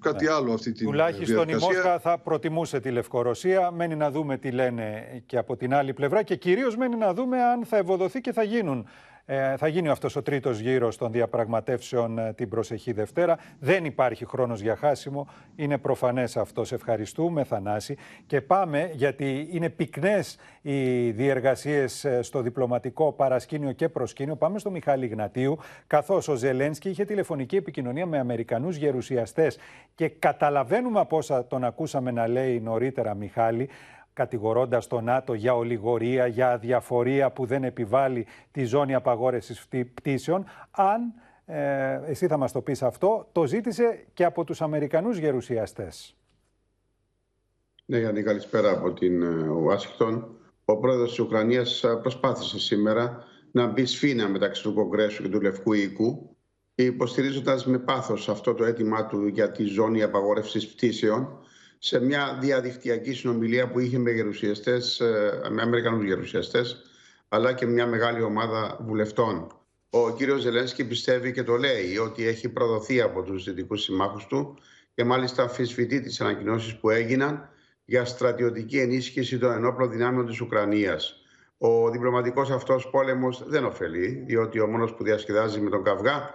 κάτι ναι. άλλο αυτή τη Τουλάχιστον διαδικασία. η Μόσχα θα προτιμούσε τη Λευκορωσία. Μένει να δούμε τι λένε και από την άλλη πλευρά και κυρίως μένει να δούμε αν θα ευοδοθεί και θα γίνουν ε, θα γίνει αυτός ο τρίτος γύρος των διαπραγματεύσεων ε, την προσεχή Δευτέρα. Δεν υπάρχει χρόνος για χάσιμο. Είναι προφανές αυτό. Σε ευχαριστούμε, Θανάση. Και πάμε, γιατί είναι πυκνές οι διεργασίες ε, στο διπλωματικό παρασκήνιο και προσκήνιο. Πάμε στο Μιχάλη Γνατίου, καθώς ο Ζελένσκι είχε τηλεφωνική επικοινωνία με Αμερικανούς γερουσιαστές. Και καταλαβαίνουμε από όσα τον ακούσαμε να λέει νωρίτερα, Μιχάλη, κατηγορώντας τον ΝΑΤΟ για ολιγορία, για αδιαφορία που δεν επιβάλλει τη ζώνη απαγόρευσης πτήσεων, αν, ε, εσύ θα μας το πεις αυτό, το ζήτησε και από τους Αμερικανούς γερουσιαστές. Ναι, Γιάννη, καλησπέρα από την Ουάσιγκτον. Ο πρόεδρος της Ουκρανίας προσπάθησε σήμερα να μπει σφήνα μεταξύ του Κογκρέσου και του Λευκού Οίκου, υποστηρίζοντας με πάθος αυτό το αίτημά του για τη ζώνη απαγόρευσης πτήσεων, σε μια διαδικτυακή συνομιλία που είχε με, γερουσιαστές, με Αμερικανούς γερουσιαστές, αλλά και μια μεγάλη ομάδα βουλευτών. Ο κύριος Ζελένσκι πιστεύει και το λέει ότι έχει προδοθεί από τους δυτικούς συμμάχους του και μάλιστα αμφισβητεί τις ανακοινώσεις που έγιναν για στρατιωτική ενίσχυση των ενόπλων δυνάμεων της Ουκρανίας. Ο διπλωματικός αυτός πόλεμος δεν ωφελεί, διότι ο μόνος που διασκεδάζει με τον καυγά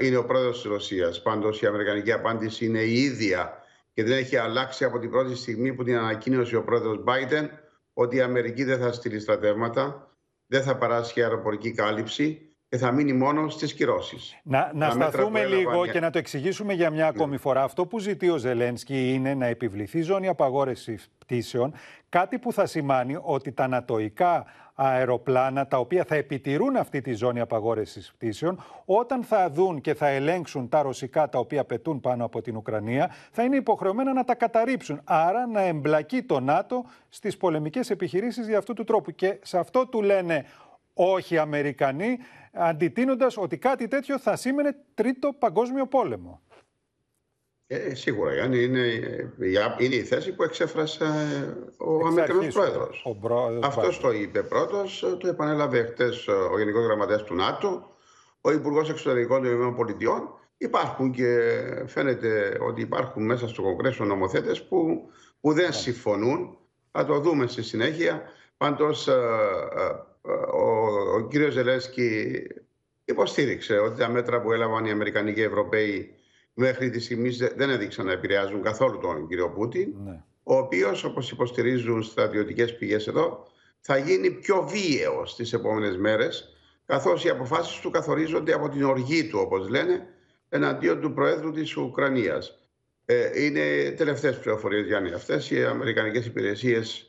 είναι ο πρόεδρος της Ρωσίας. Πάντως η αμερικανική απάντηση είναι η ίδια και δεν έχει αλλάξει από την πρώτη στιγμή που την ανακοίνωσε ο πρόεδρος Biden ότι η Αμερική δεν θα στείλει στρατεύματα, δεν θα παράσχει αεροπορική κάλυψη και θα μείνει μόνος στις κυρώσεις. Να, να σταθούμε λίγο και να το εξηγήσουμε για μια ακόμη φορά. Αυτό που ζητεί ο Ζελένσκι είναι να επιβληθεί ζώνη απαγόρευσης πτήσεων, κάτι που θα σημάνει ότι τα νατοϊκά αεροπλάνα τα οποία θα επιτηρούν αυτή τη ζώνη απαγόρευσης πτήσεων όταν θα δουν και θα ελέγξουν τα ρωσικά τα οποία πετούν πάνω από την Ουκρανία θα είναι υποχρεωμένα να τα καταρρύψουν. Άρα να εμπλακεί το ΝΑΤΟ στις πολεμικές επιχειρήσεις για αυτού του τρόπου. Και σε αυτό του λένε όχι οι Αμερικανοί αντιτείνοντας ότι κάτι τέτοιο θα σήμαινε τρίτο παγκόσμιο πόλεμο. Ε, σίγουρα, Γιάννη, είναι, είναι η θέση που εξέφρασε ο Αμερικανός Πρόεδρος. Ο πρόεδρος Αυτός το είπε πρώτος, το επανέλαβε χτες ο Γενικός Γραμματέας του ΝΑΤΟ, ο Υπουργός Εξωτερικών των ΗΠΑ. Υπάρχουν και φαίνεται ότι υπάρχουν μέσα στο Κογκρέσο νομοθέτες που, που δεν συμφωνούν. Θα το δούμε στη συνέχεια. Πάντως, ο, ο κύριος Ζελέσκι υποστήριξε ότι τα μέτρα που έλαβαν οι Αμερικανοί και οι Ευρωπαίοι μέχρι τη στιγμή δεν έδειξαν να επηρεάζουν καθόλου τον κύριο Πούτιν, ναι. ο οποίος, όπως υποστηρίζουν στρατιωτικές πηγές εδώ, θα γίνει πιο βίαιος στι επόμενες μέρες, καθώς οι αποφάσεις του καθορίζονται από την οργή του, όπως λένε, εναντίον του Προέδρου της Ουκρανίας. Ε, είναι τελευταίες πληροφορίες, Γιάννη, αυτές. Οι Αμερικανικές υπηρεσίες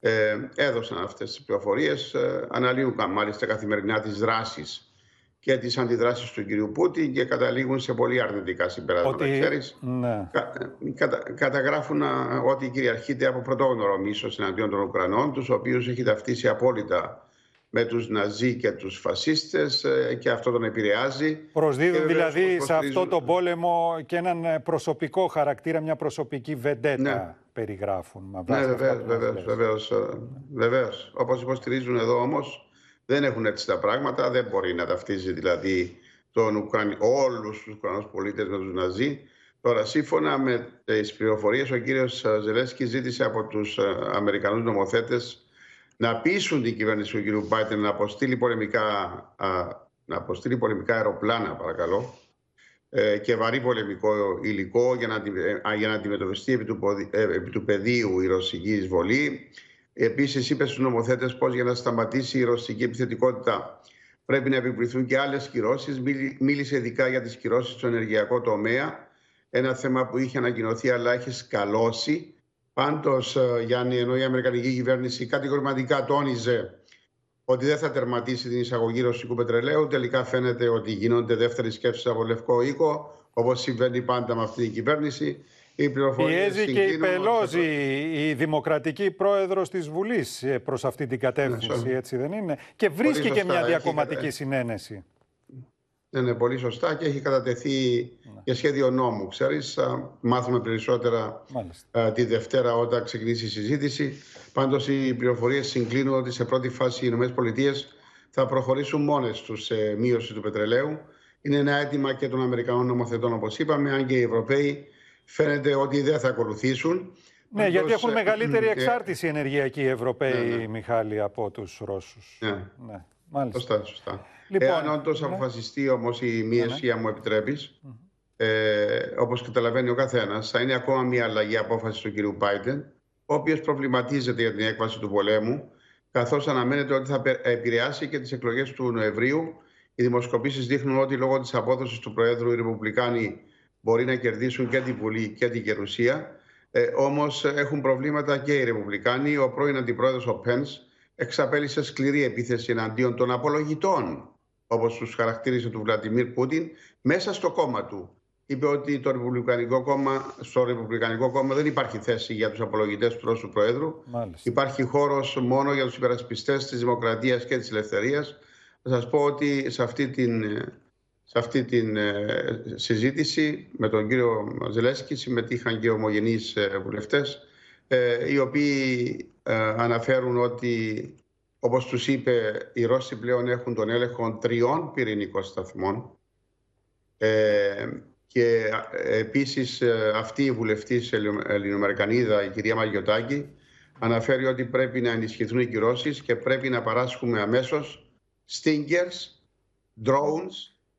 ε, έδωσαν αυτές τις πληροφορίες, ε, αναλύουν μάλιστα καθημερινά τις δράσεις και τις αντιδράσεις του κ. Πούτιν και καταλήγουν σε πολύ αρνητικά συμπεράσματα, Ότι- ξέρεις. Ναι. Κα- κατα- καταγράφουν α, ότι κυριαρχείται από πρωτόγνωρο μίσος εναντίον των Ουκρανών, τους οποίους έχει ταυτίσει απόλυτα με τους Ναζί και τους φασίστες ε, και αυτό τον επηρεάζει. Και Προσδίδουν βεβαίως δηλαδή όπως σε υποστηρίζουν- αυτό τον πόλεμο και έναν ε, προσωπικό χαρακτήρα, μια προσωπική βεντέτα περιγράφουν. Με Ναι, βάση αυτά βεβαίως, που μας βεβαίως, λες. βεβαίως, ε, βεβαίως. Όπως υποστηρίζουν εδώ όμως, δεν έχουν έτσι τα πράγματα. Δεν μπορεί να ταυτίζει δηλαδή τον Ουκραν... όλους τους Ουκρανούς πολίτες με τους Ναζί. Τώρα, σύμφωνα με τις πληροφορίες, ο κύριος ε, Ζελέσκι ζήτησε από τους ε, Αμερικανούς νομοθέτες να πείσουν την κυβέρνηση του κ. Μπάιτεν να αποστείλει πολεμικά, α, να αποστείλει πολεμικά αεροπλάνα, παρακαλώ, ε, και βαρύ πολεμικό υλικό για να, αντι- ε, α, για να αντιμετωπιστεί επί του, ποδι- ε, επί του πεδίου η ρωσική εισβολή. Επίσης είπε στους νομοθέτες πως για να σταματήσει η ρωσική επιθετικότητα πρέπει να επιβληθούν και άλλες κυρώσεις. Μίλη- Μίλησε ειδικά για τις κυρώσεις στο ενεργειακό τομέα, ένα θέμα που είχε ανακοινωθεί αλλά έχει σκαλώσει. Πάντως, ε, Γιάννη, ενώ η Αμερικανική κυβέρνηση κατηγορηματικά τόνιζε ότι δεν θα τερματίσει την εισαγωγή ρωσικού πετρελαίου. Τελικά φαίνεται ότι γίνονται δεύτερε σκέψει από Λευκό Οίκο, όπως συμβαίνει πάντα με αυτή την κυβέρνηση. Οι πληροφορίες Πιέζει και η συγκλίνουν ότι Πελόζη, η δημοκρατική πρόεδρος της Βουλής, ε, προς αυτή την κατεύθυνση, Ναι, έτσι δεν είναι; Και βρίσκει και σωστά, μια έχει διακομματική κατα- συνένεση. Ναι, ναι, πολύ σωστά και έχει κατατεθεί Ναι. για σχέδιο νόμου. Ξέρεις, α, μάθουμε περισσότερα Μάλιστα. α, τη Δευτέρα όταν ξεκινήσει η συζήτηση. Πάντως οι πληροφορίες συγκλίνουν ότι σε πρώτη φάση οι ΗΠΑ θα προχωρήσουν μόνες τους σε μείωση του πετρελαίου. Είναι ένα αίτημα και των Αμερικανών νομοθετών όπως είπαμε, αν και οι Ευρωπαίοι φαίνεται ότι δεν θα ακολουθήσουν. Ναι, γιατί Πάντως, έχουν ε, μεγαλύτερη ε, εξάρτηση ενεργειακή οι Ευρωπαίοι, Ναι, ναι. Μιχάλη, από τους Ρώσους. Ναι. Ναι, μάλιστα. Σωστά, σωστά. Λοιπόν, Εάν όντω ναι. αποφασιστεί όμως η μίεση, αν μου επιτρέπεις, ε, όπως καταλαβαίνει ο καθένας, θα είναι ακόμα μια αλλαγή απόφασης του κ. Biden, ο οποίος προβληματίζεται για την έκβαση του πολέμου, καθώς αναμένεται ότι θα πε- επηρεάσει και τις εκλογές του Νοεμβρίου. Οι δημοσκοπήσεις δείχνουν ότι λόγω της απόδοσης του Προέδρου οι Ρεπουμπλικάνοι μπορεί να κερδίσουν και τη Βουλή και την Γερουσία. Ε, Όμως έχουν προβλήματα και οι Ρεπουμπλικάνοι. Ο πρώην αντιπρόεδρος ο Πένς εξαπέλυσε σκληρή επίθεση εναντίον των απολογητών, όπως τους χαρακτήρισε του Βλαντιμίρ Πούτιν, μέσα στο κόμμα του. Είπε ότι το Ρεπουμπλικανικό κόμμα, στο Ρεπουμπλικανικό κόμμα δεν υπάρχει θέση για τους απολογητές του Ρώσου Προέδρου. Μάλιστα. Υπάρχει χώρος μόνο για τους υπερασπιστές της δημοκρατίας και της ελευθερίας. Θα σας πω ότι σε αυτή την, σε αυτή την ε, συζήτηση με τον κύριο Ζελέσκη συμμετείχαν και ομογενείς ε, βουλευτές ε, οι οποίοι ε, αναφέρουν ότι όπως τους είπε οι Ρώσοι πλέον έχουν τον έλεγχο τριών πυρηνικών σταθμών ε, και ε, επίσης ε, αυτή η βουλευτής Ελλη- Ελληνοαμερικανίδα η κυρία Μαγιωτάκη αναφέρει ότι πρέπει να ενισχυθούν οι κυρώσεις και πρέπει να παράσχουμε αμέσως stingers, drones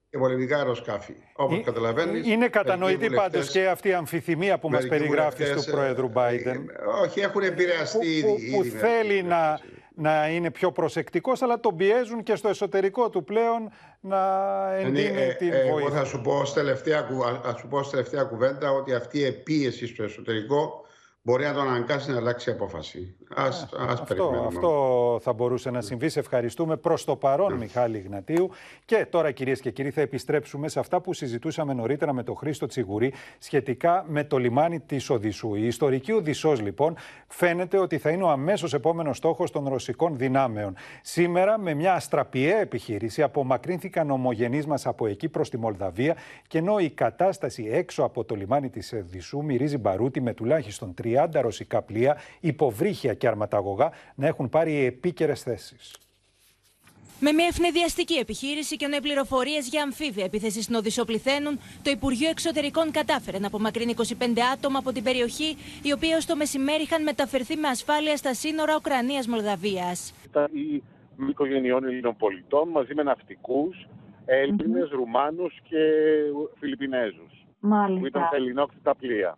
και πολεμικά αεροσκάφη. Όπως καταλαβαίνεις... Είναι κατανοητή μερικοί πάντως βουλευτές- και αυτή η αμφιθυμία που μας μερικοί περιγράφεις βουλευτές, του Πρόεδρου Biden. Όχι, έχουν επηρεαστεί που, ήδη. που, που ήδη με- θέλει να, να είναι πιο προσεκτικός, αλλά τον πιέζουν και στο εσωτερικό του πλέον να εντείνει Ε, την ε, εγώ βοήθεια. θα σου, πω ως τελευταία, κου- α- ας σου πω ως τελευταία κουβέντα ότι αυτή η πίεση στο εσωτερικό μπορεί να τον αναγκάσει να αλλάξει απόφαση. Ας, ας Αυτό, περιμένουμε. αυτό θα μπορούσε να συμβεί. Σε ευχαριστούμε προς το παρόν, Μιχάλη Γνατίου. Και τώρα, κυρίες και κύριοι, θα επιστρέψουμε σε αυτά που συζητούσαμε νωρίτερα με τον Χρήστο Τσιγουρή σχετικά με το λιμάνι της Οδυσσού. Η ιστορική Οδυσσός, λοιπόν, φαίνεται ότι θα είναι ο αμέσως επόμενος στόχος των ρωσικών δυνάμεων. Σήμερα, με μια αστραπιαία επιχείρηση, απομακρύνθηκαν ομογενείς μας από εκεί προς τη Μολδαβία και ενώ η κατάσταση έξω από το λιμάνι της Οδυσσού μυρίζει μπαρούτι με τουλάχιστον 30 ρωσικά πλοία, υποβρύχια και αρματαγωγά να έχουν πάρει επίκαιρες θέσεις. Με μια ευνηδιαστική επιχείρηση και ενώ οι πληροφορίες για αμφίβια επίθεση στην Οδυσσό πληθαίνουν, το Υπουργείο Εξωτερικών κατάφερε να απομακρύνει 25 άτομα από την περιοχή, οι οποίοι ως το μεσημέρι είχαν μεταφερθεί με ασφάλεια στα σύνορα Ουκρανία-Μολδαβία. ήταν η οικογενειών Ελλήνων πολιτών μαζί με ναυτικούς, Έλληνες, Ρουμάνους και Φιλιππινέζους που ήταν Μάλιστα. στα ελληνόκτητα πλοία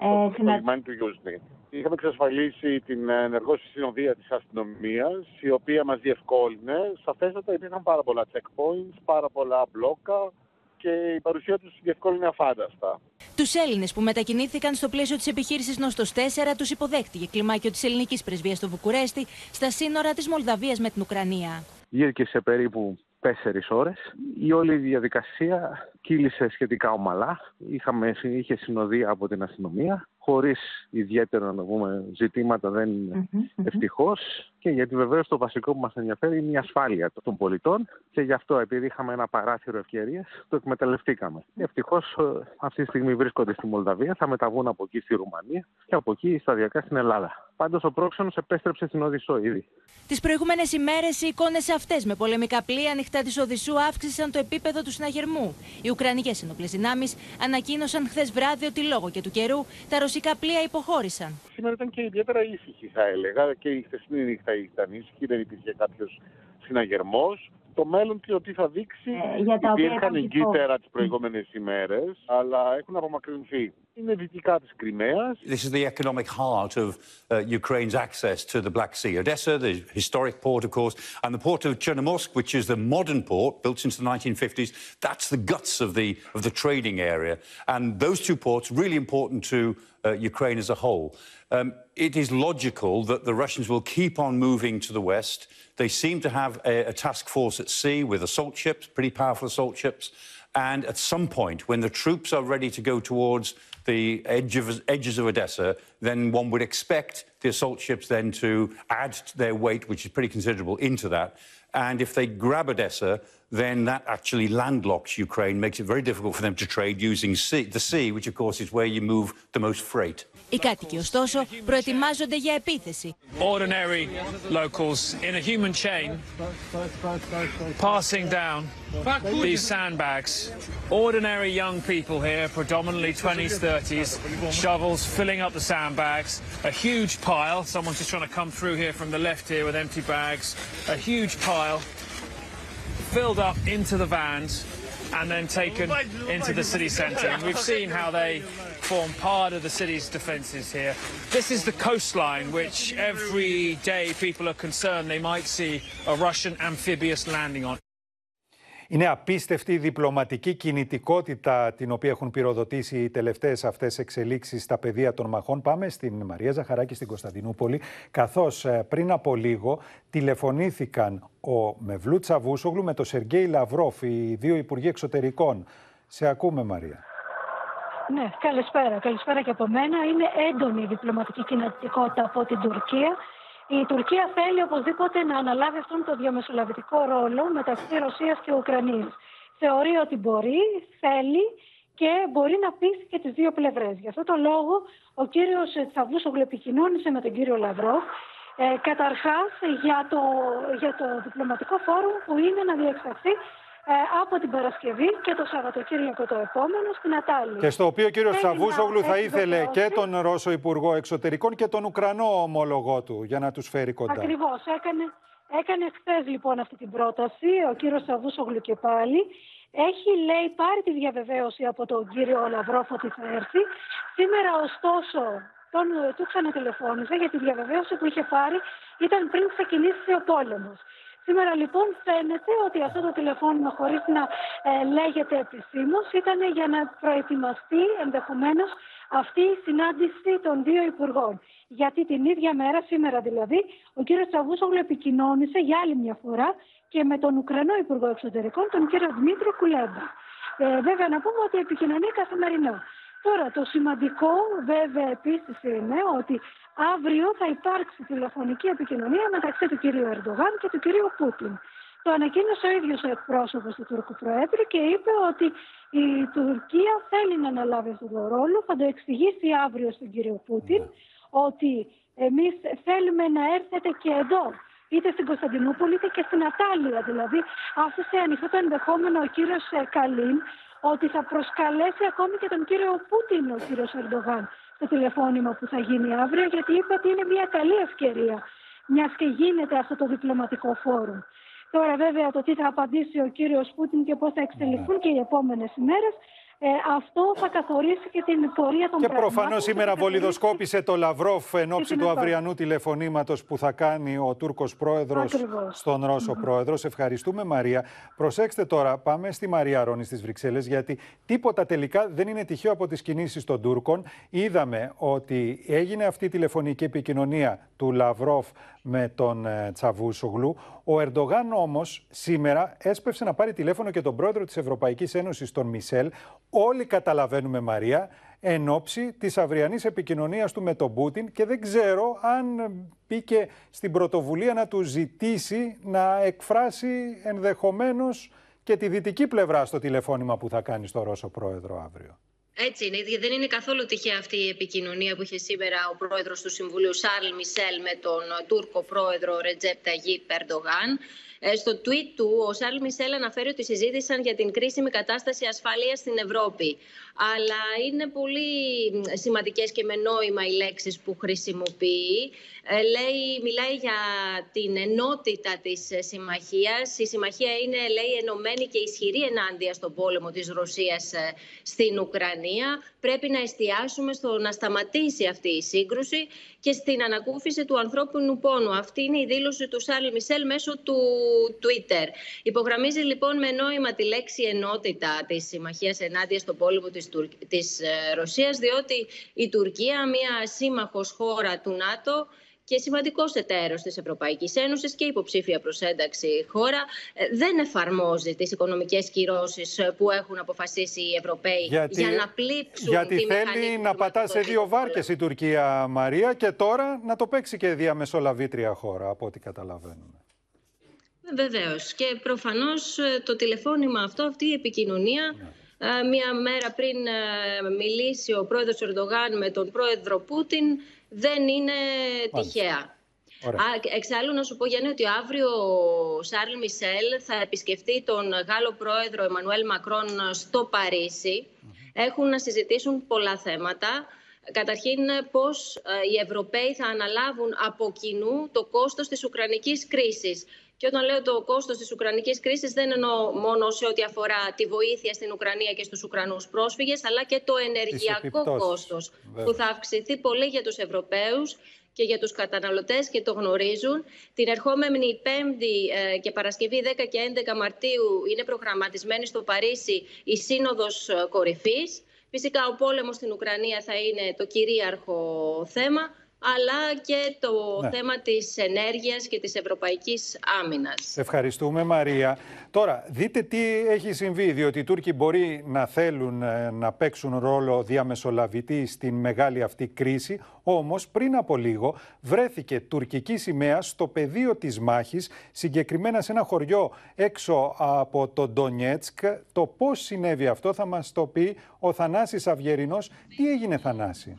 Ε, στο συνα- λιμάνι του Γιούσνη. Είχαμε εξασφαλίσει την ενεργό συνοδεία της αστυνομίας η οποία μας διευκόλυνε. Σαφέστατα υπήρχαν πάρα πολλά checkpoints, πάρα πολλά μπλόκα και η παρουσία τους διευκόλυνε αφάνταστα. Τους Έλληνες που μετακινήθηκαν στο πλαίσιο της επιχείρησης Νόστος 4 τους υποδέχτηκε κλιμάκιο της ελληνικής πρεσβείας στο Βουκουρέστι στα σύνορα της Μολδαβίας με την Ουκρανία. Γύρκε σε περίπου τέσσερις ώρες. Η όλη διαδικασία κύλησε σχετικά ομαλά. Είχαμε, είχε συνοδεία από την αστυνομία χωρίς ιδιαίτερα να πούμε, ζητήματα δεν είναι mm-hmm. ευτυχώς. Και γιατί βεβαίως το βασικό που μας ενδιαφέρει είναι η ασφάλεια των πολιτών. Και γι' αυτό, επειδή είχαμε ένα παράθυρο ευκαιρίας, το εκμεταλλευτήκαμε. Ευτυχώς ε, αυτή τη στιγμή βρίσκονται στη Μολδαβία, θα μεταβούν από εκεί στη Ρουμανία και από εκεί σταδιακά στην Ελλάδα. Πάντως ο πρόξενος επέστρεψε στην Οδυσσό ήδη. Τις προηγούμενες ημέρες οι εικόνες αυτές με πολεμικά πλοία ανοιχτά της Οδυσσού αύξησαν το επίπεδο του συναγερμού. Οι Ουκρανικές ενόπλε δυνάμεις ανακοίνωσαν χθες βράδυ ότι λόγω και του καιρού τα ρωσικά πλοία υποχώρησαν. Σήμερα ήταν και ιδιαίτερα ήσυχη, θα έλεγα, και η χθεσινή νύχτα ήταν ήσυχη, δεν υπήρχε κάποιος συναγερμός το μέλλον και ότι θα δείξει. Ε, για τα Υπήρχαν εγκύτερα τι προηγούμενε ημέρε, αλλά έχουν απομακρυνθεί. Είναι δυτικά τη Κρυμαία. This is the economic heart of uh, Ukraine's access to the Black Sea. Odessa, the historic port, of course, and the port of Chernomorsk, which is the modern port built since the 1950s. That's the guts of the of the trading area, and those two ports really important to uh, Ukraine as a whole. Um, it is logical that the Russians will keep on moving to the west. They seem to have a, a task force at sea with assault ships, pretty powerful assault ships. And at some point, when the troops are ready to go towards the edge of, edges of Odessa, then one would expect the assault ships then to add their weight, which is pretty considerable, into that. And if they grab Odessa, then that actually landlocks Ukraine, makes it very difficult for them to trade using sea, the sea, which of course is where you move the most freight. Οι κάτοικοι, ωστόσο, προετοιμάζονται για επίθεση. Ordinary locals in a human chain passing down these sandbags. Ordinary young people here, predominantly 20s, 30s, shovels filling up the sandbags. A huge pile. Someone's just trying to come through here from the left here with empty bags. A huge pile filled up into the vans and then taken into the city centre. And we've seen how they form part of the city's defences here. This is the coastline, which every day people are concerned they might see a Russian amphibious landing on. Είναι απίστευτη η διπλωματική κινητικότητα την οποία έχουν πυροδοτήσει οι τελευταίες αυτές εξελίξεις στα πεδία των μαχών. Πάμε στην Μαρία Ζαχαράκη στην Κωνσταντινούπολη, καθώς πριν από λίγο τηλεφωνήθηκαν ο Μευλού Τσαβούσογλου με τον Σεργέη Λαυρόφ, οι δύο Υπουργοί Εξωτερικών. Σε ακούμε Μαρία. Ναι, καλησπέρα. Καλησπέρα και από μένα. Είναι έντονη η διπλωματική κινητικότητα από την Τουρκία. Η Τουρκία θέλει οπωσδήποτε να αναλάβει αυτόν τον διαμεσολαβητικό ρόλο μεταξύ Ρωσίας και Ουκρανίας. Θεωρεί ότι μπορεί, θέλει και μπορεί να πείσει και τις δύο πλευρές. Γι' αυτό το λόγο ο κύριος Τσαβούσογλου επικοινώνησε με τον κύριο Λαυρόφ ε, καταρχάς για το, για το διπλωματικό φόρουμ που είναι να διεξαχθεί ε, από την Παρασκευή και το Σαββατοκύριακο το επόμενο στην Ατάλη. Και στο οποίο ο κύριος Σαβούσογλου θα ήθελε και τον Ρώσο Υπουργό Εξωτερικών και τον Ουκρανό ομολογό του για να τους φέρει κοντά. Ακριβώς. Έκανε, έκανε χθες λοιπόν αυτή την πρόταση ο κύριος Σαβούσογλου και πάλι. Έχει, λέει, πάρει τη διαβεβαίωση από τον κύριο Λαυρόφ ότι θα έρθει. Σήμερα, ωστόσο, τον, του ξανατηλεφώνησε για τη διαβεβαίωση που είχε πάρει ήταν πριν ξεκινήσει ο πόλεμος. Σήμερα λοιπόν φαίνεται ότι αυτό το τηλεφώνημα χωρίς να ε, λέγεται επισήμως ήταν για να προετοιμαστεί ενδεχομένως αυτή η συνάντηση των δύο υπουργών. Γιατί την ίδια μέρα, σήμερα δηλαδή, ο κύριος Τσαβούσογλου επικοινώνησε για άλλη μια φορά και με τον Ουκρανό Υπουργό Εξωτερικών, τον κύριο Δημήτρη Κουλέμπα. Ε, βέβαια να πούμε ότι επικοινωνεί καθημερινά. Τώρα το σημαντικό βέβαια επίσης είναι ότι αύριο θα υπάρξει τηλεφωνική επικοινωνία μεταξύ του κυρίου Ερντογάν και του κυρίου Πούτιν. Το ανακοίνωσε ο ίδιος ο εκπρόσωπος του Τούρκου Προέδρου και είπε ότι η Τουρκία θέλει να αναλάβει αυτόν τον ρόλο. Θα το εξηγήσει αύριο στον κύριο Πούτιν ότι εμείς θέλουμε να έρθετε και εδώ είτε στην Κωνσταντινούπολη είτε και στην Ατάλεια. Δηλαδή άφησε ανοιχτό το ενδεχόμενο ο κύριος Καλίν ότι θα προσκαλέσει ακόμη και τον κύριο Πούτιν ο κύριος Ερντογάν στο τηλεφώνημα που θα γίνει αύριο, γιατί είπε ότι είναι μια καλή ευκαιρία, μιας και γίνεται αυτό το διπλωματικό φόρουμ. Τώρα, βέβαια, το τι θα απαντήσει ο κύριος Πούτιν και πώς θα εξελιχθούν και οι επόμενες ημέρε, Ε, αυτό θα καθορίσει και την πορεία των Και πραγμάτων. προφανώ σήμερα Θα βολιδοσκόπησε το Λαυρόφ εν ώψη την του Ευρώπη. αυριανού τηλεφωνήματος που θα κάνει ο Τούρκος πρόεδρος Ακριβώς. στον Ρώσο πρόεδρος. Σε ευχαριστούμε, Μαρία. Προσέξτε τώρα, πάμε στη Μαρία Ρόνη στις Βρυξέλλες, γιατί τίποτα τελικά δεν είναι τυχαίο από τις κινήσεις των Τούρκων. Είδαμε ότι έγινε αυτή η τηλεφωνική επικοινωνία του Λαυρόφ με τον ε, Τσαβούσογλου. Ο Ερντογάν όμως σήμερα έσπευσε να πάρει τηλέφωνο και τον πρόεδρο της Ευρωπαϊκής Ένωσης, τον Μισελ. Όλοι καταλαβαίνουμε, Μαρία, εν ώψη της αυριανής επικοινωνίας του με τον Πούτιν και δεν ξέρω αν μπήκε στην πρωτοβουλία να του ζητήσει να εκφράσει ενδεχομένως και τη δυτική πλευρά στο τηλεφώνημα που θα κάνει στο Ρώσο πρόεδρο αύριο. Έτσι είναι. Δεν είναι καθόλου τυχαία αυτή η επικοινωνία που είχε σήμερα ο πρόεδρος του Συμβουλίου Σάρλ Μισελ με τον Τούρκο πρόεδρο Ρετζέπ Ταγί Περντογάν. Ε, Στο tweet του, ο Σάρλ Μισελ αναφέρει ότι συζήτησαν για την κρίσιμη κατάσταση ασφαλεία στην Ευρώπη. Αλλά είναι πολύ σημαντικές και με νόημα οι λέξεις που χρησιμοποιεί. Ε, Λέει, μιλάει για την ενότητα της συμμαχίας. Η συμμαχία είναι, λέει, ενωμένη και ισχυρή ενάντια στον πόλεμο της Ρωσίας ε, στην Ουκρανία. Πρέπει να εστιάσουμε στο να σταματήσει αυτή η σύγκρουση και στην ανακούφιση του ανθρώπινου πόνου. Αυτή είναι η δήλωση του Σάρλ Μισελ μέσω του Twitter. Υπογραμμίζει λοιπόν με νόημα τη λέξη ενότητα της συμμαχίας ενάντια στον πόλεμο της, Τουρ... της ε, Ρωσίας, διότι η Τουρκία, μια σύμμαχος χώρα του ΝΑΤΟ, και σημαντικός εταίρος της Ευρωπαϊκής Ένωσης και υποψήφια προς ένταξη χώρα, ε, δεν εφαρμόζει τις οικονομικές κυρώσεις που έχουν αποφασίσει οι Ευρωπαίοι Γιατί- για να πλήψουν Γιατί τη θέλει μηχανή να πατά σε δύο βάρκες η Τουρκία, Μαρία, και τώρα να το παίξει και διαμεσολαβήτρια χώρα, από ό,τι καταλαβαίνουμε. Βεβαίως. Και προφανώς το τηλεφώνημα αυτό, αυτή η επικοινωνία, ε, μία μέρα πριν ε, μιλήσει ο πρόεδρος Ερντογάν με τον πρόεδρο Πούτιν, δεν είναι τυχαία. Ωραία. Α, εξάλλου να σου πω Γιάννη ότι αύριο ο Σάρλ Μισελ θα επισκεφτεί τον Γάλλο πρόεδρο Εμμανουέλ Μακρόν στο Παρίσι. Έχουν να συζητήσουν πολλά θέματα. Καταρχήν πώς ε, οι Ευρωπαίοι θα αναλάβουν από κοινού το κόστος της Ουκρανικής κρίσης. Και όταν λέω το κόστος της Ουκρανικής κρίσης δεν εννοώ μόνο σε ό,τι αφορά τη βοήθεια στην Ουκρανία και στους Ουκρανούς πρόσφυγες, αλλά και το ενεργειακό επιπτώσεις, κόστος βέβαια. που θα αυξηθεί πολύ για τους Ευρωπαίους και για τους καταναλωτές και το γνωρίζουν. Την ερχόμενη Πέμπτη ε, και Παρασκευή 10 και 11 Μαρτίου είναι προγραμματισμένη στο Παρίσι η Σύνοδος ε, Κορυφής. Φυσικά ο πόλεμος στην Ουκρανία θα είναι το κυρίαρχο θέμα, αλλά και το Ναι. θέμα της ενέργειας και της ευρωπαϊκής άμυνας. Ευχαριστούμε, Μαρία. Τώρα, δείτε τι έχει συμβεί, διότι οι Τούρκοι μπορεί να θέλουν ε, να παίξουν ρόλο διαμεσολαβητή στην μεγάλη αυτή κρίση, όμως πριν από λίγο βρέθηκε τουρκική σημαία στο πεδίο της μάχης, συγκεκριμένα σε ένα χωριό έξω από το Ντονιέτσκ. Το πώς συνέβη αυτό θα μας το πει ο Θανάσης Αυγερινός. Τι έγινε, Θανάση;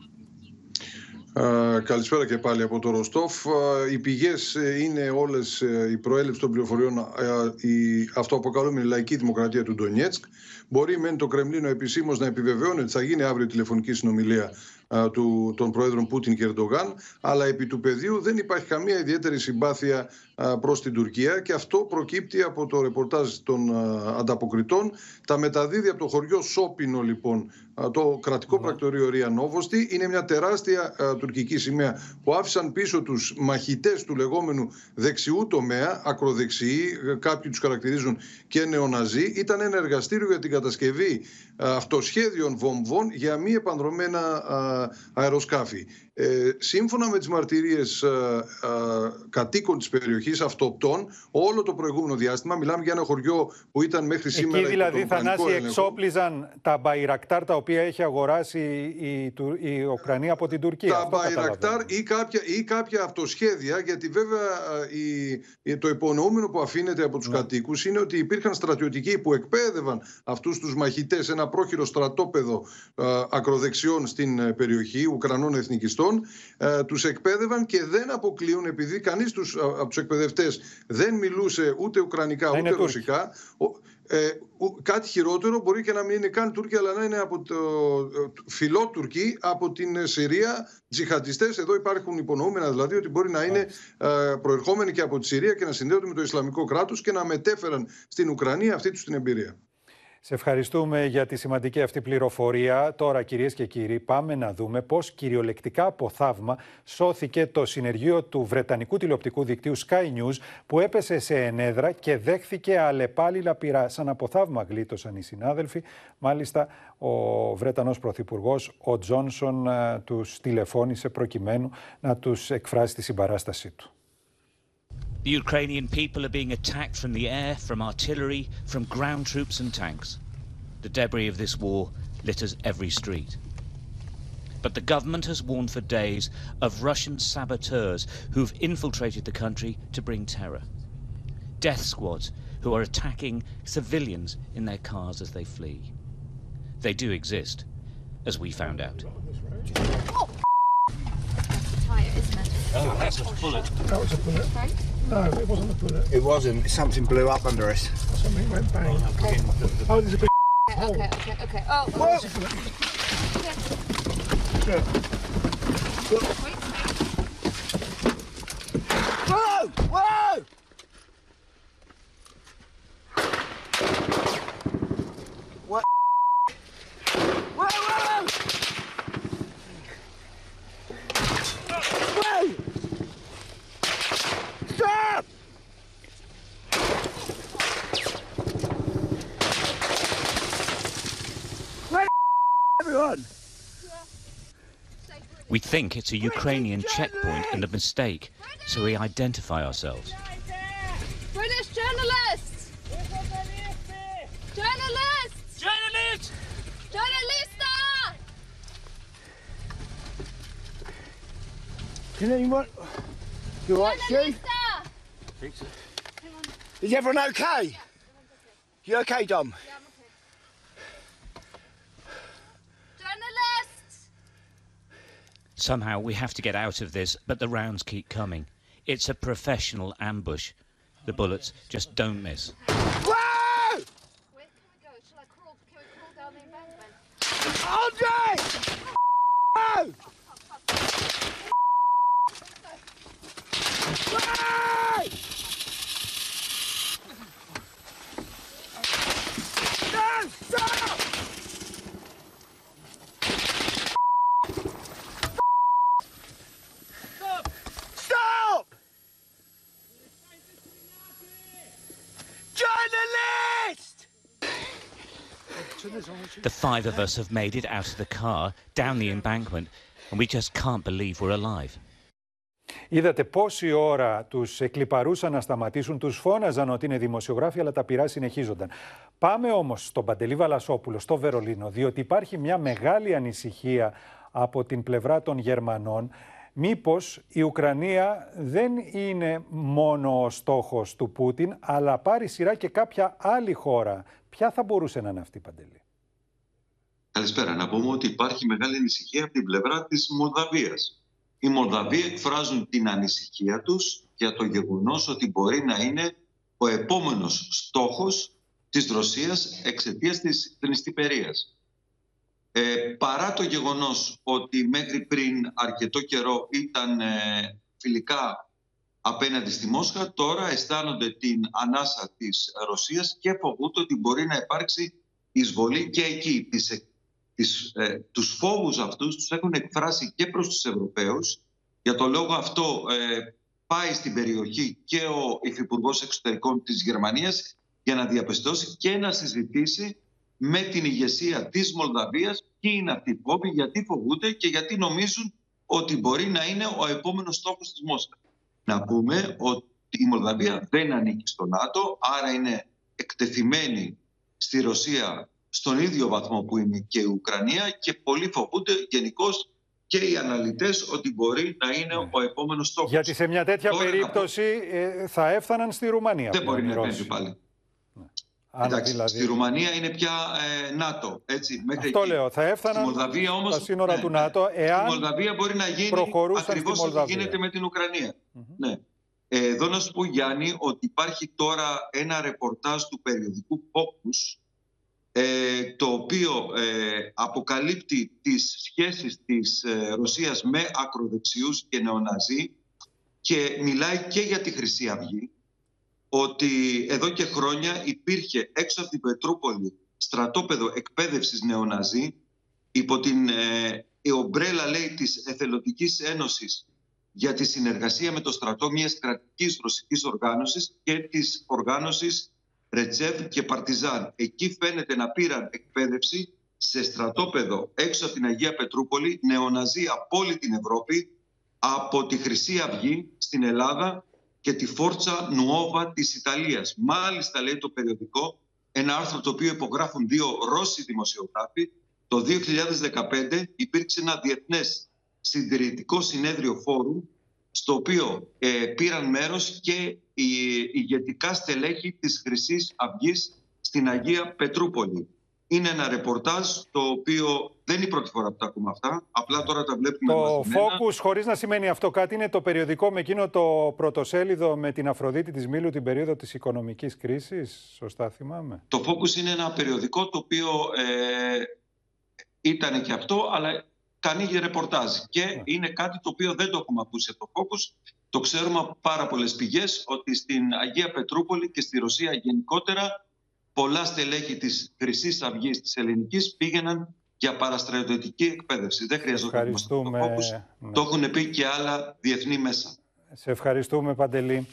Ε, καλησπέρα και πάλι από το Ροστόφ. Ε, οι πηγές ε, είναι όλες ε, η προέλευσης των πληροφοριών ε, η αυτοαποκαλούμενη λαϊκή δημοκρατία του Ντονιέτσκ. Μπορεί μεν το Κρεμλίνο επισήμως να επιβεβαιώνει ότι θα γίνει αύριο τηλεφωνική συνομιλία ε, του, των Προέδρων Πούτιν και Ερντογάν, αλλά επί του πεδίου δεν υπάρχει καμία ιδιαίτερη συμπάθεια ε, προς την Τουρκία και αυτό προκύπτει από το ρεπορτάζ των ε, ανταποκριτών. Τα μεταδίδει από το χωριό Σόπινο λοιπόν ε, το κρατικό πρακτορείο Ρία Νόβοστη. Είναι μια τεράστια ε, τουρκική σημαία που άφησαν πίσω τους μαχητές του λεγόμενου δεξιού τομέα, ακροδεξιοί, ε, κάποιοι τους χαρακτηρίζουν και νεοναζί. Ήταν ένα εργαστήριο για την κατασκευή ε, αυτοσχέδιων βομβών για μη επανδρομένα ε, αεροσκάφη. Ε, σύμφωνα με τις μαρτυρίες ε, ε, κατοίκων της περιοχής, αυτοπτών, όλο το προηγούμενο διάστημα, μιλάμε για ένα χωριό που ήταν μέχρι σήμερα Εκεί υπό δηλαδή, τον Ουκρανικό Θανάση, έλεγχο. εξόπλιζαν τα μπαϊρακτάρ τα οποία έχει αγοράσει η, Του- η Ουκρανία από την Τουρκία. τα Αυτό καταλαβαίνω. Μπαϊρακτάρ ή κάποια, ή κάποια αυτοσχέδια, γιατί βέβαια ε, η, η- το υπονοούμενο που αφήνεται από τους Ναι. κατοίκους είναι ότι υπήρχαν στρατιωτικοί που εκπαίδευαν αυτούς τους μαχητές σε ένα πρόχειρο στρατόπεδο ε, ακροδεξιών στην ε, περιοχή, Ουκρανών εθνικιστών, ε, τους εκπαίδευαν και δεν αποκλείουν, επειδή κανείς τους, α- από τους εκπαιδευτές δεν μιλούσε ούτε ουκρανικά Να είναι ούτε Τούρκοι. ρωσικά, ο- ε, ου- κάτι χειρότερο μπορεί και να μην είναι καν Τούρκοι, αλλά να είναι από το ε, φιλότουρκοι από την ε, Συρία, τζιχαντιστές. Εδώ υπάρχουν υπονοούμενα δηλαδή ότι μπορεί να είναι ε, προερχόμενοι και από τη Συρία και να συνδέονται με το Ισλαμικό κράτος και να μετέφεραν στην Ουκρανία αυτή τους την εμπειρία. Σε ευχαριστούμε για τη σημαντική αυτή πληροφορία. Τώρα, κυρίες και κύριοι, πάμε να δούμε πώς κυριολεκτικά από θαύμα σώθηκε το συνεργείο του Βρετανικού τηλεοπτικού δικτύου Sky News που έπεσε σε ενέδρα και δέχθηκε αλλεπάλληλα πειρά. Σαν από θαύμα γλίτωσαν οι συνάδελφοι. Μάλιστα, ο Βρετανός Πρωθυπουργός, ο Τζόνσον, τους τηλεφώνησε προκειμένου να τους εκφράσει τη συμπαράστασή του. The Ukrainian people are being attacked from the air, from artillery, from ground troops and tanks. The debris of this war litters every street. But the government has warned for days of Russian saboteurs who've infiltrated the country to bring terror. Death squads who are attacking civilians in their cars as they flee. They do exist, as we found out. Oh, that's a bullet. That was a bullet. No, it wasn't a bullet. It wasn't. Something blew up under us. Something went bang. Oh, there's a big hole. Okay, okay, oh, oh. okay. Oh, What? Yeah. Whoa! Whoa! What? Whoa, whoa, whoa! Whoa! Stop! Where everyone? We think it's a Ukrainian checkpoint and a mistake, so we identify ourselves. British journalists! Journalists! Journalists! Journalista! Can anyone... You all right, Stu? Is everyone okay? You okay, Dom? Journalists! Somehow we have to get out of this, but the rounds keep coming. It's a professional ambush. The bullets just don't miss. Whoa! Andre! The five of us have made it out of the car, down the embankment, and we just can't believe we're alive. Είδατε πόση ώρα τους εκλυπαρούσαν να σταματήσουν, τους φώναζαν ότι είναι δημοσιογράφοι, αλλά τα πειρά συνεχίζονταν. Πάμε όμως στον Παντελή Βαλασόπουλο, στο Βερολίνο, διότι υπάρχει μια μεγάλη ανησυχία από την πλευρά των Γερμανών. Μήπως η Ουκρανία δεν είναι μόνο ο στόχος του Πούτιν, αλλά πάρει σειρά και κάποια άλλη χώρα. Ποια θα μπορούσε να είναι αυτή, Παντελή; Καλησπέρα. Να πούμε ότι υπάρχει μεγάλη ανησυχία από την πλευρά της Μολδαβίας. Οι Μολδαβοί εκφράζουν την ανησυχία τους για το γεγονός ότι μπορεί να είναι ο επόμενος στόχος της Ρωσίας εξαιτίας της θνηστηπερίας. Ε, παρά το γεγονός ότι μέχρι πριν αρκετό καιρό ήταν ε, φιλικά απέναντι στη Μόσχα, τώρα αισθάνονται την ανάσα της Ρωσίας και φοβούνται ότι μπορεί να υπάρξει εισβολή και εκεί. Τις, τις, ε, τους φόβους αυτούς τους έχουν εκφράσει και προς τους Ευρωπαίους. Για το λόγο αυτό ε, πάει στην περιοχή και ο Υφυπουργός Εξωτερικών της Γερμανίας για να διαπιστώσει και να συζητήσει με την ηγεσία της Μολδαβίας ποιοι είναι αυτοί οι φόβοι, γιατί φοβούνται και γιατί νομίζουν ότι μπορεί να είναι ο επόμενος στόχος της Μόσχας. Να πούμε ότι η Μολδαβία δεν ανήκει στο ΝΑΤΟ, άρα είναι εκτεθειμένη στη Ρωσία στον ίδιο βαθμό που είναι και η Ουκρανία και πολλοί φοβούνται γενικώς και οι αναλυτές ότι μπορεί να είναι ο επόμενος στόχος. Γιατί σε μια τέτοια Τώρα να περίπτωση ε, θα έφταναν στη Ρουμανία. Δεν μπορεί πλέον οι να Ρώσοι. επέμβει πάλι. Αν Εντάξει, δηλαδή- Στη Ρουμανία είναι πια ε, ΝΑΤΟ. Έτσι, μέχρι Αυτό εκεί. λέω, θα έφταναν Στη Μολδαβία όμως, στα σύνορα ναι, του ναι. ΝΑΤΟ εάν Στη Μολδαβία μπορεί να γίνει προχωρούσαν στη ακριβώς ό,τι Μολδαβία. γίνεται με την ουκρανια Ναι. Ε, Εδώ να σου πω Γιάννη ότι υπάρχει τώρα ένα ρεπορτάζ του περιοδικού Focus ε, το οποίο ε, αποκαλύπτει τις σχέσεις της ε, Ρωσίας με ακροδεξιούς και νεοναζί και μιλάει και για τη Χρυσή Αυγή ότι εδώ και χρόνια υπήρχε έξω από την Πετρούπολη στρατόπεδο εκπαίδευσης νεοναζί υπό την ε, ομπρέλα λέει της Εθελοντικής Ένωσης για τη συνεργασία με το στρατό μιας κρατικής ρωσικής οργάνωσης και της οργάνωσης Ρετζεύ και Παρτιζάν. Εκεί φαίνεται να πήραν εκπαίδευση σε στρατόπεδο έξω από την Αγία Πετρούπολη, νεοναζί από όλη την Ευρώπη, από τη Χρυσή Αυγή στην Ελλάδα και τη Φόρτσα Νουόβα της Ιταλίας. Μάλιστα λέει το περιοδικό, ένα άρθρο το οποίο υπογράφουν δύο Ρώσοι δημοσιογράφοι, το 2015 υπήρξε ένα διεθνές συντηρητικό συνέδριο φόρου στο οποίο ε, πήραν μέρος και οι ηγετικά στελέχη της χρυσής Αυγής στην Αγία Πετρούπολη. Είναι ένα ρεπορτάζ το οποίο δεν είναι η πρώτη φορά που τα ακούμε αυτά. Απλά τώρα τα βλέπουμε Το Focus, χωρίς να σημαίνει αυτό κάτι, είναι το περιοδικό με εκείνο το πρωτοσέλιδο με την Αφροδίτη της Μήλου την περίοδο της οικονομικής κρίσης. Σωστά θυμάμαι. Το Focus είναι ένα περιοδικό το οποίο ε, ήταν και αυτό, αλλά κάνει ρεπορτάζ. Και ναι. είναι κάτι το οποίο δεν το έχουμε ακούσει από το Focus. Το ξέρουμε από πάρα πολλές πηγές ότι στην Αγία Πετρούπολη και στη Ρωσία γενικότερα πολλά στελέχη της Χρυσής Αυγής της Ελληνικής πήγαιναν για παραστρατιωτική εκπαίδευση. Δεν χρειαζόταν να το Focus. Ναι. Το έχουν πει και άλλα διεθνή μέσα. Σε ευχαριστούμε Παντελή.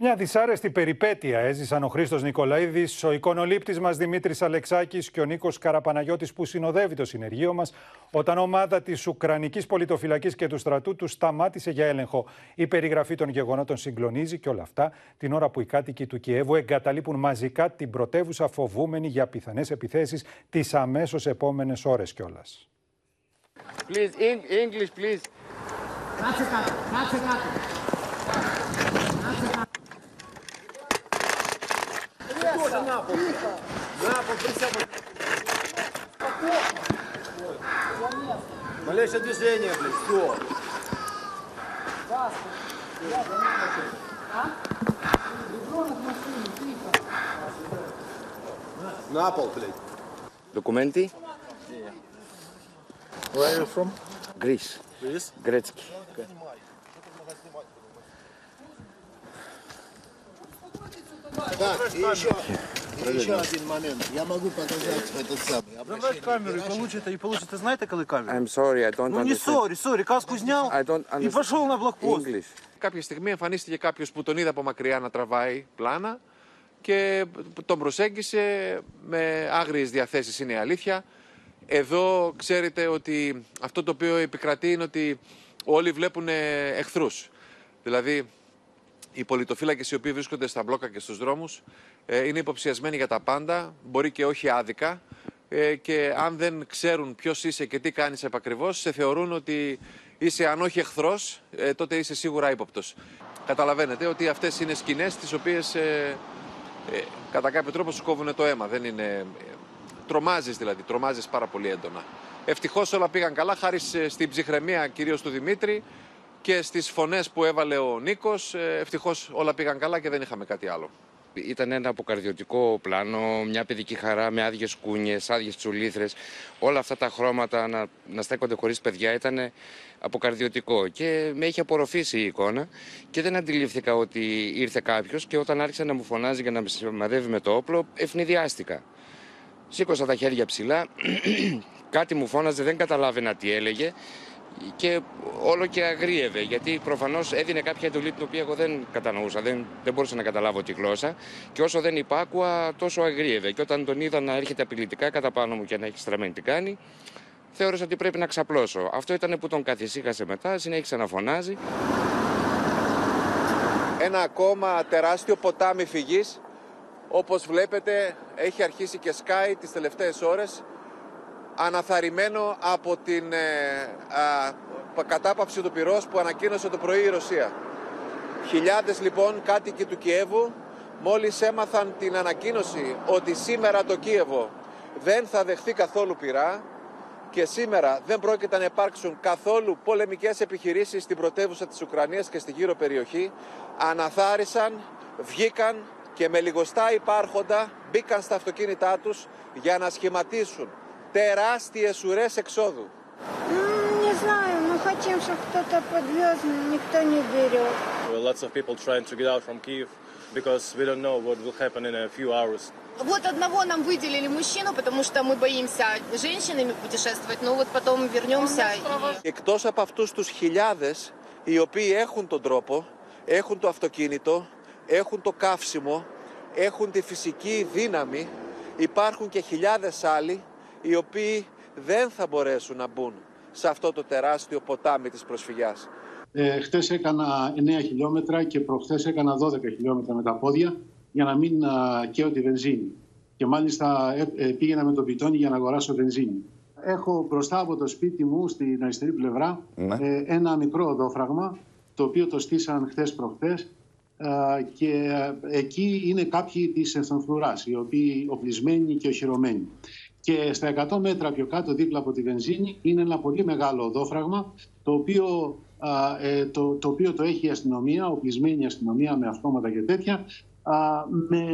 Μια δυσάρεστη περιπέτεια έζησαν ο Χρήστος Νικολαίδης, ο εικονολήπτης μας Δημήτρης Αλεξάκης και ο Νίκος Καραπαναγιώτης που συνοδεύει το συνεργείο μας, όταν ομάδα της Ουκρανικής Πολιτοφυλακής και του στρατού τους σταμάτησε για έλεγχο. Η περιγραφή των γεγονότων συγκλονίζει και όλα αυτά την ώρα που οι κάτοικοι του Κιέβου εγκαταλείπουν μαζικά την πρωτεύουσα φοβούμενοι για πιθανές επιθέσεις τις αμέσως επόμενες ώρες κιόλας. Please, English, please. Κάτσε κάτω, κάτσε κάτω. Тоже на пол. На пол, присядь. Малейшее движение, блядь, все. На пол, блядь. Документы? Where are you from? Greece. Greece? Грецкий. Okay. Так, и еще, и еще один момент. Я могу показать этот самый. Давай камеру и получите, и получите, знаєте, коли камеру? I'm sorry, I don't Ну не understand. sorry, sorry, каску снял I don't и understand. пошел на блокпост. English. Κάποια στιγμή εμφανίστηκε κάποιο που τον είδα από μακριά να τραβάει πλάνα και τον προσέγγισε με άγριες διαθέσεις είναι η αλήθεια. Εδώ ξέρετε ότι αυτό το οποίο επικρατεί είναι ότι όλοι βλέπουν εχθρούς. Δηλαδή οι πολιτοφύλακες οι οποίοι βρίσκονται στα μπλόκα και στους δρόμους ε, είναι υποψιασμένοι για τα πάντα, μπορεί και όχι άδικα. Ε, και αν δεν ξέρουν ποιος είσαι και τι κάνεις επακριβώς, σε θεωρούν ότι είσαι αν όχι εχθρός, ε, τότε είσαι σίγουρα ύποπτος. Καταλαβαίνετε ότι αυτές είναι σκηνές τις οποίες κατά κάποιο τρόπο σου κόβουν το αίμα. Δεν είναι. Τρομάζεις δηλαδή, τρομάζεις πάρα πολύ έντονα. Ευτυχώς όλα πήγαν καλά, χάρη στην ψυχραιμία κυρίως του Δημήτρη και στις φωνές που έβαλε ο Νίκος. Ε, ευτυχώς όλα πήγαν καλά και δεν είχαμε κάτι άλλο. Ήταν ένα αποκαρδιωτικό πλάνο, μια παιδική χαρά με άδειες κούνιες, άδειες τσουλήθρες. Όλα αυτά τα χρώματα να, να στέκονται χωρίς παιδιά ήταν αποκαρδιωτικό. Και με είχε απορροφήσει η εικόνα και δεν αντιλήφθηκα ότι ήρθε κάποιος. Και όταν άρχισε να μου φωνάζει για να με σημαδεύει με το όπλο, ευνηδιάστηκα. Σήκωσα τα χέρια ψηλά, κάτι μου φώναζε, δεν καταλάβαινα τι έλεγε και όλο και αγρίευε γιατί προφανώς έδινε κάποια εντολή την οποία εγώ δεν κατανοούσα, δεν, δεν μπορούσα να καταλάβω τη γλώσσα και όσο δεν υπάκουα τόσο αγρίευε και όταν τον είδα να έρχεται απειλητικά κατά πάνω μου και να έχει στραμμένη τι κάνει θεώρησα ότι πρέπει να ξαπλώσω. Αυτό ήταν που τον καθησύχασε μετά, συνέχισε να φωνάζει. Ένα ακόμα τεράστιο ποτάμι φυγής όπως βλέπετε έχει αρχίσει και σκάει τις τελευταίες ώρες αναθαρρυμένο από την ε, κατάπαυση του πυρός που ανακοίνωσε το πρωί η Ρωσία. Χιλιάδες λοιπόν κάτοικοι του Κιέβου μόλις έμαθαν την ανακοίνωση ότι σήμερα το Κίεβο δεν θα δεχθεί καθόλου πυρά και σήμερα δεν πρόκειται να υπάρξουν καθόλου πολεμικές επιχειρήσεις στην πρωτεύουσα της Ουκρανίας και στη γύρω περιοχή, αναθάρισαν, βγήκαν και με λιγοστά υπάρχοντα μπήκαν στα αυτοκίνητά τους για να σχηματίσουν τεράστιες ουρές εξόδου. Не знаю, мы хотим, чтобы кто-то подвез, но никто не берет. Lots of people trying to get out from Kiev because we don't know what will happen in a few hours. Вот одного нам выделили мужчину, потому что мы боимся женщинами путешествовать, но вот потом вернемся. и- Εκτός από αυτούς τους χιλιάδες οι οποίοι έχουν τον τρόπο, έχουν το αυτοκίνητο, έχουν το καύσιμο, έχουν τη φυσική δύναμη, υπάρχουν και χιλιάδες άλλοι οι οποίοι δεν θα μπορέσουν να μπουν σε αυτό το τεράστιο ποτάμι της προσφυγιάς. Ε, χτες έκανα 9 χιλιόμετρα και προχθές έκανα 12 χιλιόμετρα με τα πόδια για να μην α, καίω τη βενζίνη. Και μάλιστα ε, ε, πήγαινα με το πιτόνι για να αγοράσω βενζίνη. Έχω μπροστά από το σπίτι μου στην αριστερή πλευρά ε, ένα μικρό οδόφραγμα το οποίο το στήσαν χθες προχθές ε, και ε, εκεί είναι κάποιοι της εθνοφρουράς οι οποίοι οπλισμένοι και οχυρωμένοι. Και στα 100 μέτρα πιο κάτω δίπλα από τη βενζίνη είναι ένα πολύ μεγάλο οδόφραγμα το οποίο, α, ε, το, το οποίο το έχει η αστυνομία, οπλισμένη αστυνομία με αυτόματα και τέτοια α, με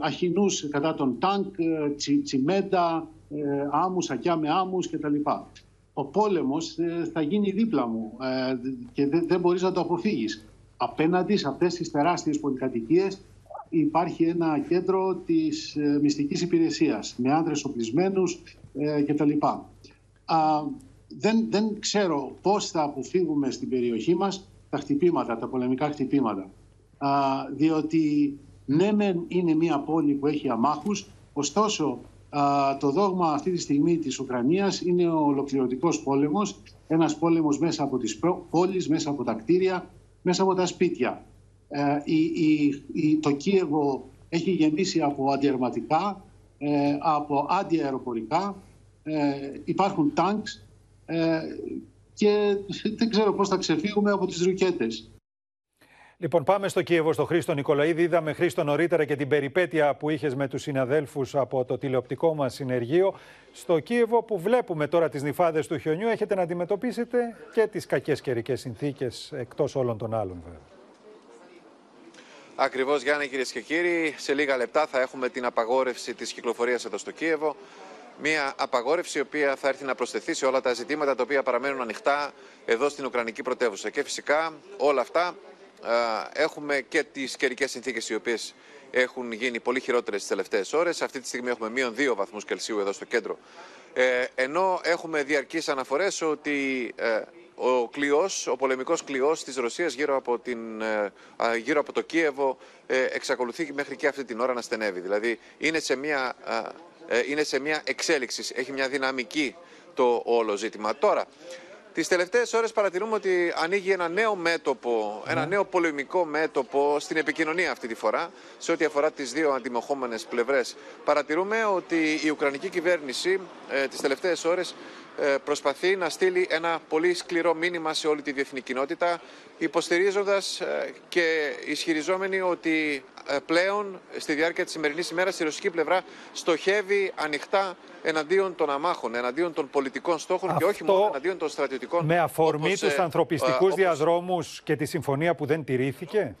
αχινούς κατά τον τάγκ, ε, τσι, τσιμέντα, ε, άμμους, σακιά με άμμους κτλ. Ο πόλεμος ε, θα γίνει δίπλα μου ε, και δεν, δεν μπορείς να το αποφύγεις. Απέναντι σε αυτές τις τεράστιες πολυκατοικίες υπάρχει ένα κέντρο της ε, μυστικής υπηρεσίας με άνδρες οπλισμένους ε, κτλ. Α, δεν, δεν ξέρω πώς θα αποφύγουμε στην περιοχή μας τα χτυπήματα, τα πολεμικά χτυπήματα. Α, διότι ναι μεν είναι μια πόλη που έχει αμάχους, ωστόσο α, το δόγμα αυτή τη στιγμή της Ουκρανίας είναι ο ολοκληρωτικός πόλεμος, ένας πόλεμος μέσα από τις προ- πόλεις, μέσα από τα κτίρια, μέσα από τα σπίτια. Ε, η, η, η, το Κίεβο έχει γεμίσει από αντιερματικά, ε, από αντιαεροπορικά, ε, υπάρχουν τάγκς ε, και δεν ξέρω πώς θα ξεφύγουμε από τις ρουκέτες. Λοιπόν, πάμε στο Κίεβο, στο Χρήστο Νικολαίδη. Είδαμε Χρήστο νωρίτερα και την περιπέτεια που είχες με τους συναδέλφους από το τηλεοπτικό μας συνεργείο. Στο Κίεβο, που βλέπουμε τώρα τις νυφάδες του χιονιού, έχετε να αντιμετωπίσετε και τις κακές καιρικές συνθήκες, εκτός όλων των άλλων, βέβαια. Ακριβώς, Γιάννη, κυρίες και κύριοι. Σε λίγα λεπτά θα έχουμε την απαγόρευση της κυκλοφορίας εδώ στο Κίεβο. Μια απαγόρευση η οποία θα έρθει να προσθεθεί σε όλα τα ζητήματα τα οποία παραμένουν ανοιχτά εδώ στην Ουκρανική πρωτεύουσα. Και φυσικά όλα αυτά α, έχουμε και τις καιρικές συνθήκες οι οποίες έχουν γίνει πολύ χειρότερες τις τελευταίες ώρες. Αυτή τη στιγμή έχουμε μείον 2 βαθμούς Κελσίου εδώ στο κέντρο. Ε, ενώ έχουμε διαρκείς αναφορές ότι ε, ο κλειός, ο πολεμικός κλειός της Ρωσίας γύρω από, την, ε, α, γύρω από το Κίεβο ε, εξακολουθεί μέχρι και αυτή την ώρα να στενεύει. Δηλαδή είναι σε μια, α, ε, είναι σε μια εξέλιξη, έχει μια δυναμική το όλο ζήτημα. Τώρα, τις τελευταίες ώρες παρατηρούμε ότι ανοίγει ένα νέο μέτωπο, ένα νέο πολεμικό μέτωπο στην επικοινωνία αυτή τη φορά, σε ό,τι αφορά τις δύο αντιμοχόμενες πλευρές. Παρατηρούμε ότι η Ουκρανική κυβέρνηση ε, τις τελευταίες ώρες ε, προσπαθεί να στείλει ένα πολύ σκληρό μήνυμα σε όλη τη διεθνή κοινότητα, υποστηρίζοντας ε, και ισχυριζόμενοι ότι ε, πλέον στη διάρκεια της σημερινής ημέρας η ρωσική πλευρά στοχεύει ανοιχτά εναντίον των αμάχων, εναντίον των πολιτικών στόχων και όχι Αυτό μόνο εναντίον των στρατιωτικών. Με αφορμή όπως, τους ε, ανθρωπιστικούς ε, όπως- διαδρόμους και τη συμφωνία που δεν τηρήθηκε;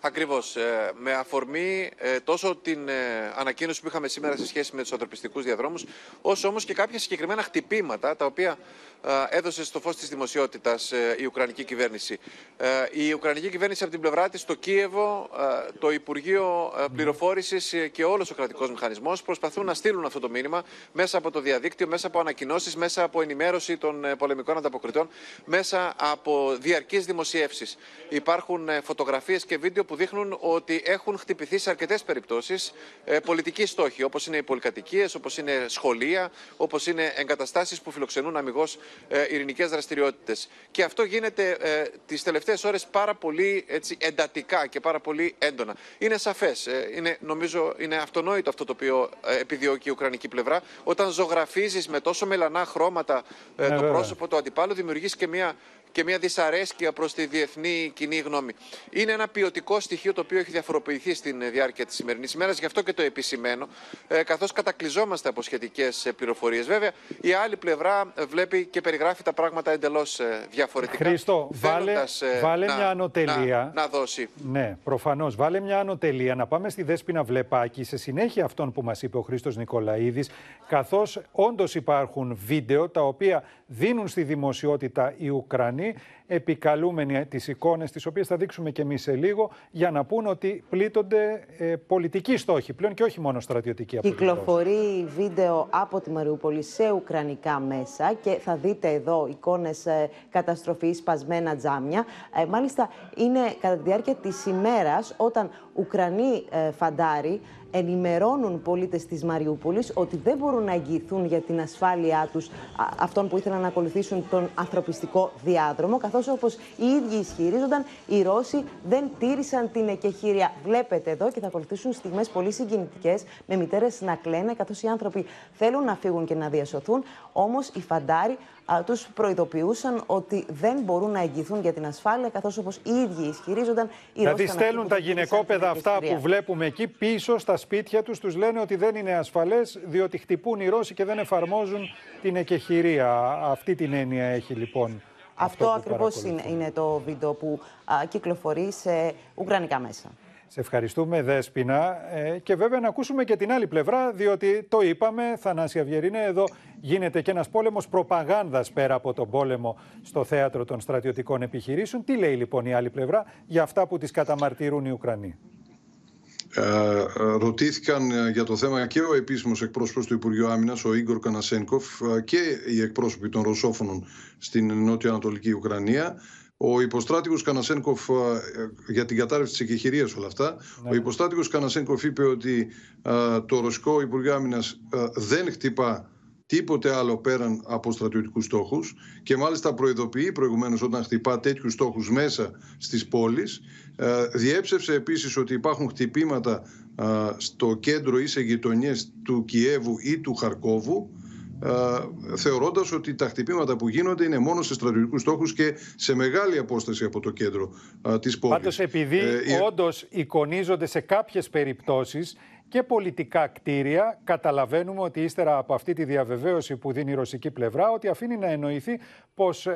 Ακριβώς. Ε, με αφορμή ε, τόσο την ε, ανακοίνωση που είχαμε σήμερα σε σχέση με τους ανθρωπιστικούς διαδρόμους, όσο όμως και κάποια συγκεκριμένα χτυπήματα τα οποία ε, έδωσε στο φως της δημοσιότητας ε, η Ουκρανική κυβέρνηση. Ε, η Ουκρανική κυβέρνηση από την πλευρά της, το Κίεβο, ε, το Υπουργείο ε, Πληροφόρησης ε, και όλος ο κρατικός μηχανισμός προσπαθούν να στείλουν αυτό το μήνυμα μέσα από το διαδίκτυο, μέσα από ανακοινώσεις, μέσα από ενημέρωση των ε, πολεμικών ανταποκριτών, μέσα από διαρκείς δημοσιεύσεις. Υπάρχουν ε, φωτογραφίες και βίντεο που δείχνουν ότι έχουν χτυπηθεί σε αρκετές περιπτώσεις ε, πολιτικοί στόχοι, όπως είναι οι πολυκατοικίες, όπως είναι σχολεία, όπως είναι εγκαταστάσεις που φιλοξενούν αμυγός ε, ειρηνικές δραστηριότητες. Και αυτό γίνεται ε, τις τελευταίες ώρες πάρα πολύ έτσι, εντατικά και πάρα πολύ έντονα. Είναι σαφές, ε, είναι, νομίζω είναι αυτονόητο αυτό το οποίο ε, επιδιώκει η Ουκρανική πλευρά. Όταν ζωγραφίζεις με τόσο μελανά χρώματα ε, Ναι, το βέβαια. πρόσωπο του αντιπάλου, δημιουργείς και μια και μια δυσαρέσκεια προς τη διεθνή κοινή γνώμη. Είναι ένα ποιοτικό στοιχείο το οποίο έχει διαφοροποιηθεί στην ε, διάρκεια της σημερινής ημέρας, γι' αυτό και το επισημαίνω, ε, καθώς κατακλυζόμαστε από σχετικές ε, πληροφορίες. Βέβαια, η άλλη πλευρά ε, βλέπει και περιγράφει τα πράγματα εντελώς ε, διαφορετικά. Χρήστο, βάλε, θέλοντας, ε, βάλε να- μια ανωτελεία. Να, να δώσει. Ναι, προφανώς. Βάλε μια ανωτελεία να πάμε στη Δέσποινα Βλεπάκη σε συνέχεια αυτών που μας είπε ο Χρήστος Νικολαίδης, καθώς όντως υπάρχουν βίντεο τα οποία δίνουν στη δημοσιότητα οι Ουκρανοί Ουκρανοί, επικαλούμενοι τις εικόνες, τις οποίες θα δείξουμε και εμείς σε λίγο, για να πούν ότι πλήττονται ε, πολιτικοί στόχοι πλέον και όχι μόνο στρατιωτικοί αποκλειστικοί. Κυκλοφορεί βίντεο από τη Μαριούπολη σε ουκρανικά μέσα και θα δείτε εδώ εικόνες ε, καταστροφής, σπασμένα τζάμια. Ε, μάλιστα είναι κατά τη διάρκεια της ημέρας όταν Ουκρανοί ε, φαντάροι ενημερώνουν πολίτες της Μαριούπολης ότι δεν μπορούν να εγγυηθούν για την ασφάλειά τους αυτών που ήθελαν να ακολουθήσουν τον ανθρωπιστικό διάδρομο, καθώς όπως οι ίδιοι ισχυρίζονταν, οι Ρώσοι δεν τήρησαν την εκεχήρια. Βλέπετε εδώ και θα ακολουθήσουν στιγμές πολύ συγκινητικές, με μητέρες να κλαίνε, καθώς οι άνθρωποι θέλουν να φύγουν και να διασωθούν, όμως οι φαντάροι τους προειδοποιούσαν ότι δεν μπορούν να εγγυηθούν για την ασφάλεια, καθώς όπως οι ίδιοι ισχυρίζονταν, οι Δηλαδή στέλνουν τα γυναικόπαιδα αυτά που βλέπουμε εκεί πίσω στα σπίτια τους, τους λένε ότι δεν είναι ασφαλές, διότι χτυπούν οι Ρώσοι και δεν εφαρμόζουν την εκεχηρία. Αυτή την έννοια έχει λοιπόν. Αυτό, αυτό ακριβώς είναι, είναι το βίντεο που α, κυκλοφορεί σε ουκρανικά μέσα. Σε ευχαριστούμε, Δέσποινα. Ε, και βέβαια να ακούσουμε και την άλλη πλευρά, διότι το είπαμε, Θανάση Αυγερίνε, εδώ γίνεται και ένας πόλεμος προπαγάνδας πέρα από τον πόλεμο στο θέατρο των στρατιωτικών επιχειρήσεων. Τι λέει λοιπόν η άλλη πλευρά για αυτά που τις καταμαρτυρούν οι Ουκρανοί; Ε, ε ρωτήθηκαν ε, για το θέμα και ο επίσημος εκπρόσωπος του Υπουργείου Άμυνας, ο Ίγκορ Κανασένκοφ και οι εκπρόσωποι των Ρωσόφωνων στην νότιο-ανατολική Ουκρανία. Ο υποστράτηγος Κανασένκοφ, ε, για την κατάρρευση της εκεχηρίας όλα αυτά, ναι. ο υποστράτηγος Κανασένκοφ είπε ότι α, το Ρωσικό Υπουργείο Άμυνας δεν χτυπά τίποτε άλλο πέραν από στρατιωτικούς στόχους και μάλιστα προειδοποιεί προηγουμένως όταν χτυπά τέτοιους στόχους μέσα στις πόλεις. Ε, διέψευσε επίσης ότι υπάρχουν χτυπήματα στο κέντρο ή σε γειτονιές του Κιέβου ή του Χαρκόβου θεωρώντας ότι τα χτυπήματα που γίνονται είναι μόνο σε στρατιωτικούς στόχους και σε μεγάλη απόσταση από το κέντρο της πόλης. Πάντως, επειδή ε, όντως εικονίζονται σε κάποιες περιπτώσεις και πολιτικά κτίρια, καταλαβαίνουμε ότι ύστερα από αυτή τη διαβεβαίωση που δίνει η ρωσική πλευρά, ότι αφήνει να εννοηθεί πως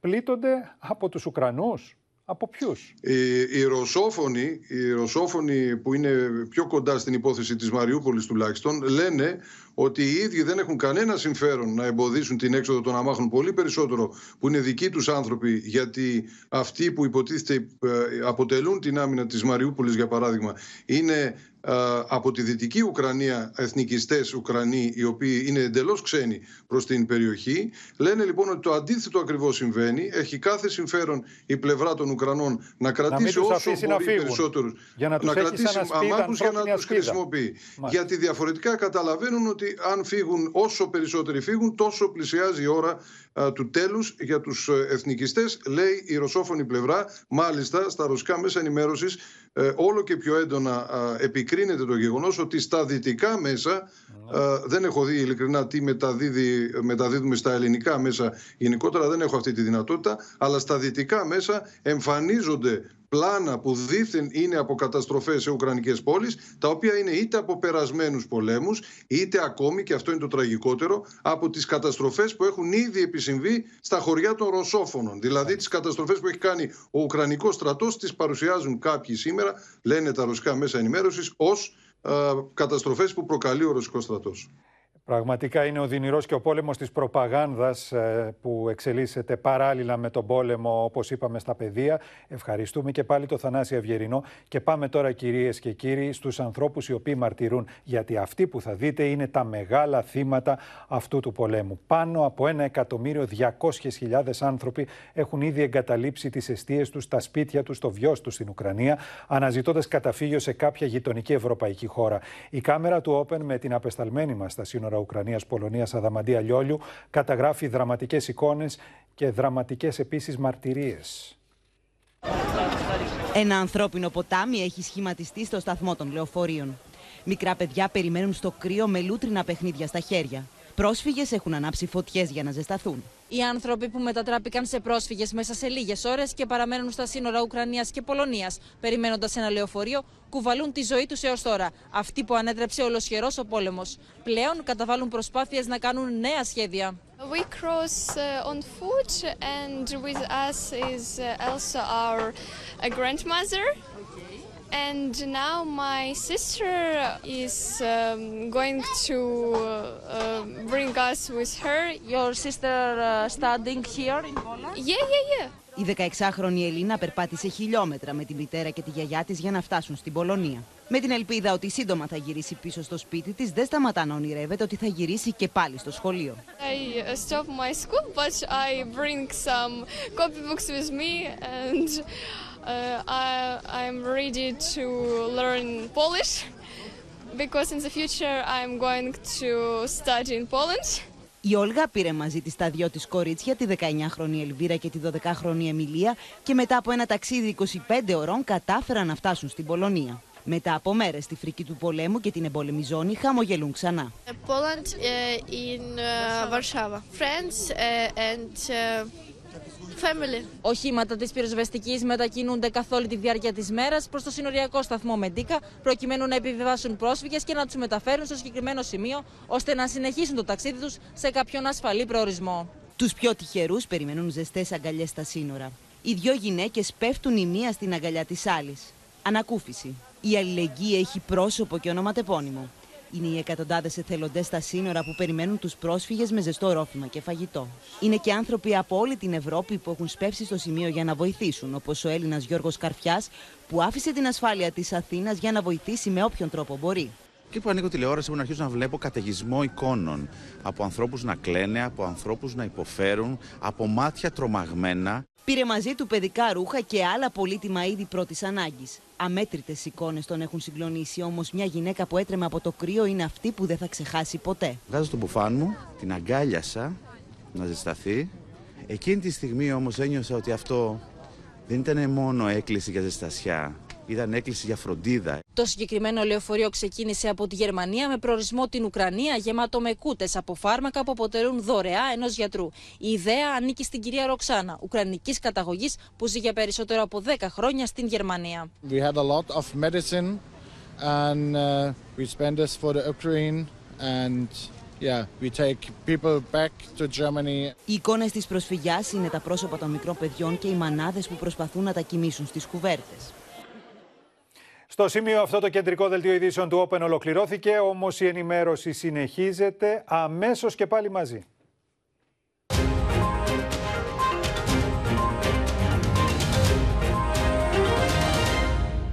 πλήττονται από τους Ουκρανούς. Από ποιους; Οι, οι, ρωσόφωνοι, οι ρωσόφωνοι που είναι πιο κοντά στην υπόθεση της Μαριούπολης τουλάχιστον λένε ότι οι ίδιοι δεν έχουν κανένα συμφέρον να εμποδίσουν την έξοδο των αμάχων πολύ περισσότερο που είναι δικοί τους άνθρωποι γιατί αυτοί που υποτίθεται ε, αποτελούν την άμυνα της Μαριούπολης για παράδειγμα είναι ε, από τη Δυτική Ουκρανία εθνικιστές Ουκρανοί οι οποίοι είναι εντελώς ξένοι προς την περιοχή λένε λοιπόν ότι το αντίθετο ακριβώς συμβαίνει. Έχει κάθε συμφέρον η πλευρά των Ουκρανών να κρατήσει να όσο μπορεί περισσότερους για να, να κρατήσει αμάχους για να τους χρησιμοποιεί. Γιατί διαφορετικά καταλαβαίνουν ότι αν φύγουν όσο περισσότεροι φύγουν τόσο πλησιάζει η ώρα του τέλους για τους ε, εθνικιστές λέει η ρωσόφωνη πλευρά. Μάλιστα στα ρωσικά μέσα ενημέρωσης ε, όλο και πιο έντονα επικρίνεται το γεγονός ότι στα δυτικά μέσα, δεν έχω δει ειλικρινά τι μεταδίδει, μεταδίδουμε στα ελληνικά μέσα, γενικότερα δεν έχω αυτή τη δυνατότητα, αλλά στα δυτικά μέσα εμφανίζονται πλάνα που δήθεν είναι από καταστροφές σε ουκρανικές πόλεις, τα οποία είναι είτε από περασμένους πολέμους, είτε ακόμη, και αυτό είναι το τραγικότερο, από τις καταστροφές που έχουν ήδη επισυμβεί στα χωριά των Ρωσόφωνων. Δηλαδή τις καταστροφές που έχει κάνει ο Ουκρανικός στρατός, τις παρουσιάζουν κάποιοι σήμερα, λένε τα ρωσικά μέσα ενημέρωσης, ως ε, καταστροφές που προκαλεί ο Ρωσικός στρατός. Πραγματικά είναι ο δυνηρός και ο πόλεμος της προπαγάνδας ε, που εξελίσσεται παράλληλα με τον πόλεμο όπως είπαμε στα παιδεία. Ευχαριστούμε και πάλι το Θανάση Ευγερινό και πάμε τώρα κυρίες και κύριοι στους ανθρώπους οι οποίοι μαρτυρούν γιατί αυτοί που θα δείτε είναι τα μεγάλα θύματα αυτού του πολέμου. Πάνω από ένα εκατομμύριο διακόσχες χιλιάδες άνθρωποι έχουν ήδη εγκαταλείψει τις αιστείες τους, τα σπίτια τους, το βιός τους στην Ουκρανία αναζητώντας καταφύγιο σε κάποια γειτονική ευρωπαϊκή χώρα. Η κάμερα του Open με την απεσταλμένη μας στα σύνορα σύνορα Ουκρανίας-Πολωνίας Αδαμαντία Λιόλιου καταγράφει δραματικές εικόνες και δραματικές επίσης μαρτυρίες. Ένα ανθρώπινο ποτάμι έχει σχηματιστεί στο σταθμό των λεωφορείων. Μικρά παιδιά περιμένουν στο κρύο με λούτρινα παιχνίδια στα χέρια. Πρόσφυγες έχουν ανάψει φωτιές για να ζεσταθούν. Οι άνθρωποι που μετατράπηκαν σε πρόσφυγες μέσα σε λίγες ώρες και παραμένουν στα σύνορα Ουκρανίας και Πολωνίας, περιμένοντας ένα λεωφορείο, κουβαλούν τη ζωή τους έως τώρα. Αυτοί που ανέτρεψε ολοσχερός ο πόλεμος. Πλέον καταβάλουν προσπάθειες να κάνουν νέα σχέδια. We cross uh, on foot and with us is uh, also our uh, grandmother. And now my sister is um, going to uh, bring us with her. Your sister uh, studying here in Poland? Yeah, yeah, yeah. Η 16χρονη Ελίνα περπάτησε χιλιόμετρα με τη μητέρα και τη γιαγιά της για να φτάσουν στην Πολωνία. Με την ελπίδα ότι σύντομα θα γυρίσει πίσω στο σπίτι της, δεν σταματά να ονειρεύεται ότι θα γυρίσει και πάλι στο σχολείο. I uh, stop my school, but I bring some copybooks with me and uh, I, I'm ready to learn Polish because in the future I'm going to study in Poland. Η Όλγα πήρε μαζί της τα δυο της κορίτσια, τη 19χρονη Ελβίρα και τη 12χρονη Εμιλία και μετά από ένα ταξίδι 25 ωρών κατάφεραν να φτάσουν στην Πολωνία. Μετά από μέρες στη φρική του πολέμου και την εμπόλεμη ζώνη χαμογελούν ξανά. Poland uh, in uh, Warsaw. Friends uh, and uh, family. Οχήματα της πυροσβεστικής μετακινούνται καθ' όλη τη διάρκεια της μέρας προς το συνοριακό σταθμό Μεντίκα, προκειμένου να επιβιβάσουν πρόσφυγες και να τους μεταφέρουν στο συγκεκριμένο σημείο, ώστε να συνεχίσουν το ταξίδι τους σε κάποιον ασφαλή προορισμό. Τους πιο τυχερούς περιμένουν ζεστές αγκαλιές στα σύνορα. Οι δυο γυναίκες πέφτουν η μία στην αγκαλιά της άλλης. Ανακούφιση. Η αλληλεγγύη έχει πρόσωπο και ονοματεπώνυμο. Είναι οι εκατοντάδες εθελοντές στα σύνορα που περιμένουν τους πρόσφυγες με ζεστό ρόφημα και φαγητό. Είναι και άνθρωποι από όλη την Ευρώπη που έχουν σπεύσει στο σημείο για να βοηθήσουν, όπως ο Έλληνας Γιώργος Καρφιάς, που άφησε την ασφάλεια της Αθήνας για να βοηθήσει με όποιον τρόπο μπορεί. Και που ανοίγω τηλεόραση που να αρχίσω να βλέπω καταιγισμό εικόνων. Από ανθρώπους να κλαίνε, από ανθρώπους να υποφέρουν, από μάτια τρομαγμένα. Πήρε μαζί του παιδικά ρούχα και άλλα πολύτιμα είδη πρώτης ανάγκης. Αμέτρητες εικόνες τον έχουν συγκλονίσει, όμως μια γυναίκα που έτρεμε από το κρύο είναι αυτή που δεν θα ξεχάσει ποτέ. Βγάζω το μπουφάν μου, την αγκάλιασα να ζεσταθεί. Εκείνη τη στιγμή όμως ένιωσα ότι αυτό δεν ήταν μόνο έκκληση για ζεστασιά. Ήταν έκκληση για φροντίδα. Το συγκεκριμένο λεωφορείο ξεκίνησε από τη Γερμανία με προορισμό την Ουκρανία, γεμάτο με κούτες από φάρμακα που αποτελούν δωρεά ενός γιατρού. Η ιδέα ανήκει στην κυρία Ροξάνα, ουκρανικής καταγωγής που ζει για περισσότερο από 10 χρόνια στην Γερμανία. We had a lot of medicine and uh, we spend this for the Ukraine and yeah, we take people back to Germany. Οι εικόνες της προσφυγιάς είναι τα πρόσωπα των μικρών παιδιών και οι μανάδες που προσπαθούν να τα κοιμήσουν στις κουβέρτες. Στο σημείο αυτό το κεντρικό δελτίο ειδήσεων του Open ολοκληρώθηκε, όμως η ενημέρωση συνεχίζεται αμέσως και πάλι μαζί.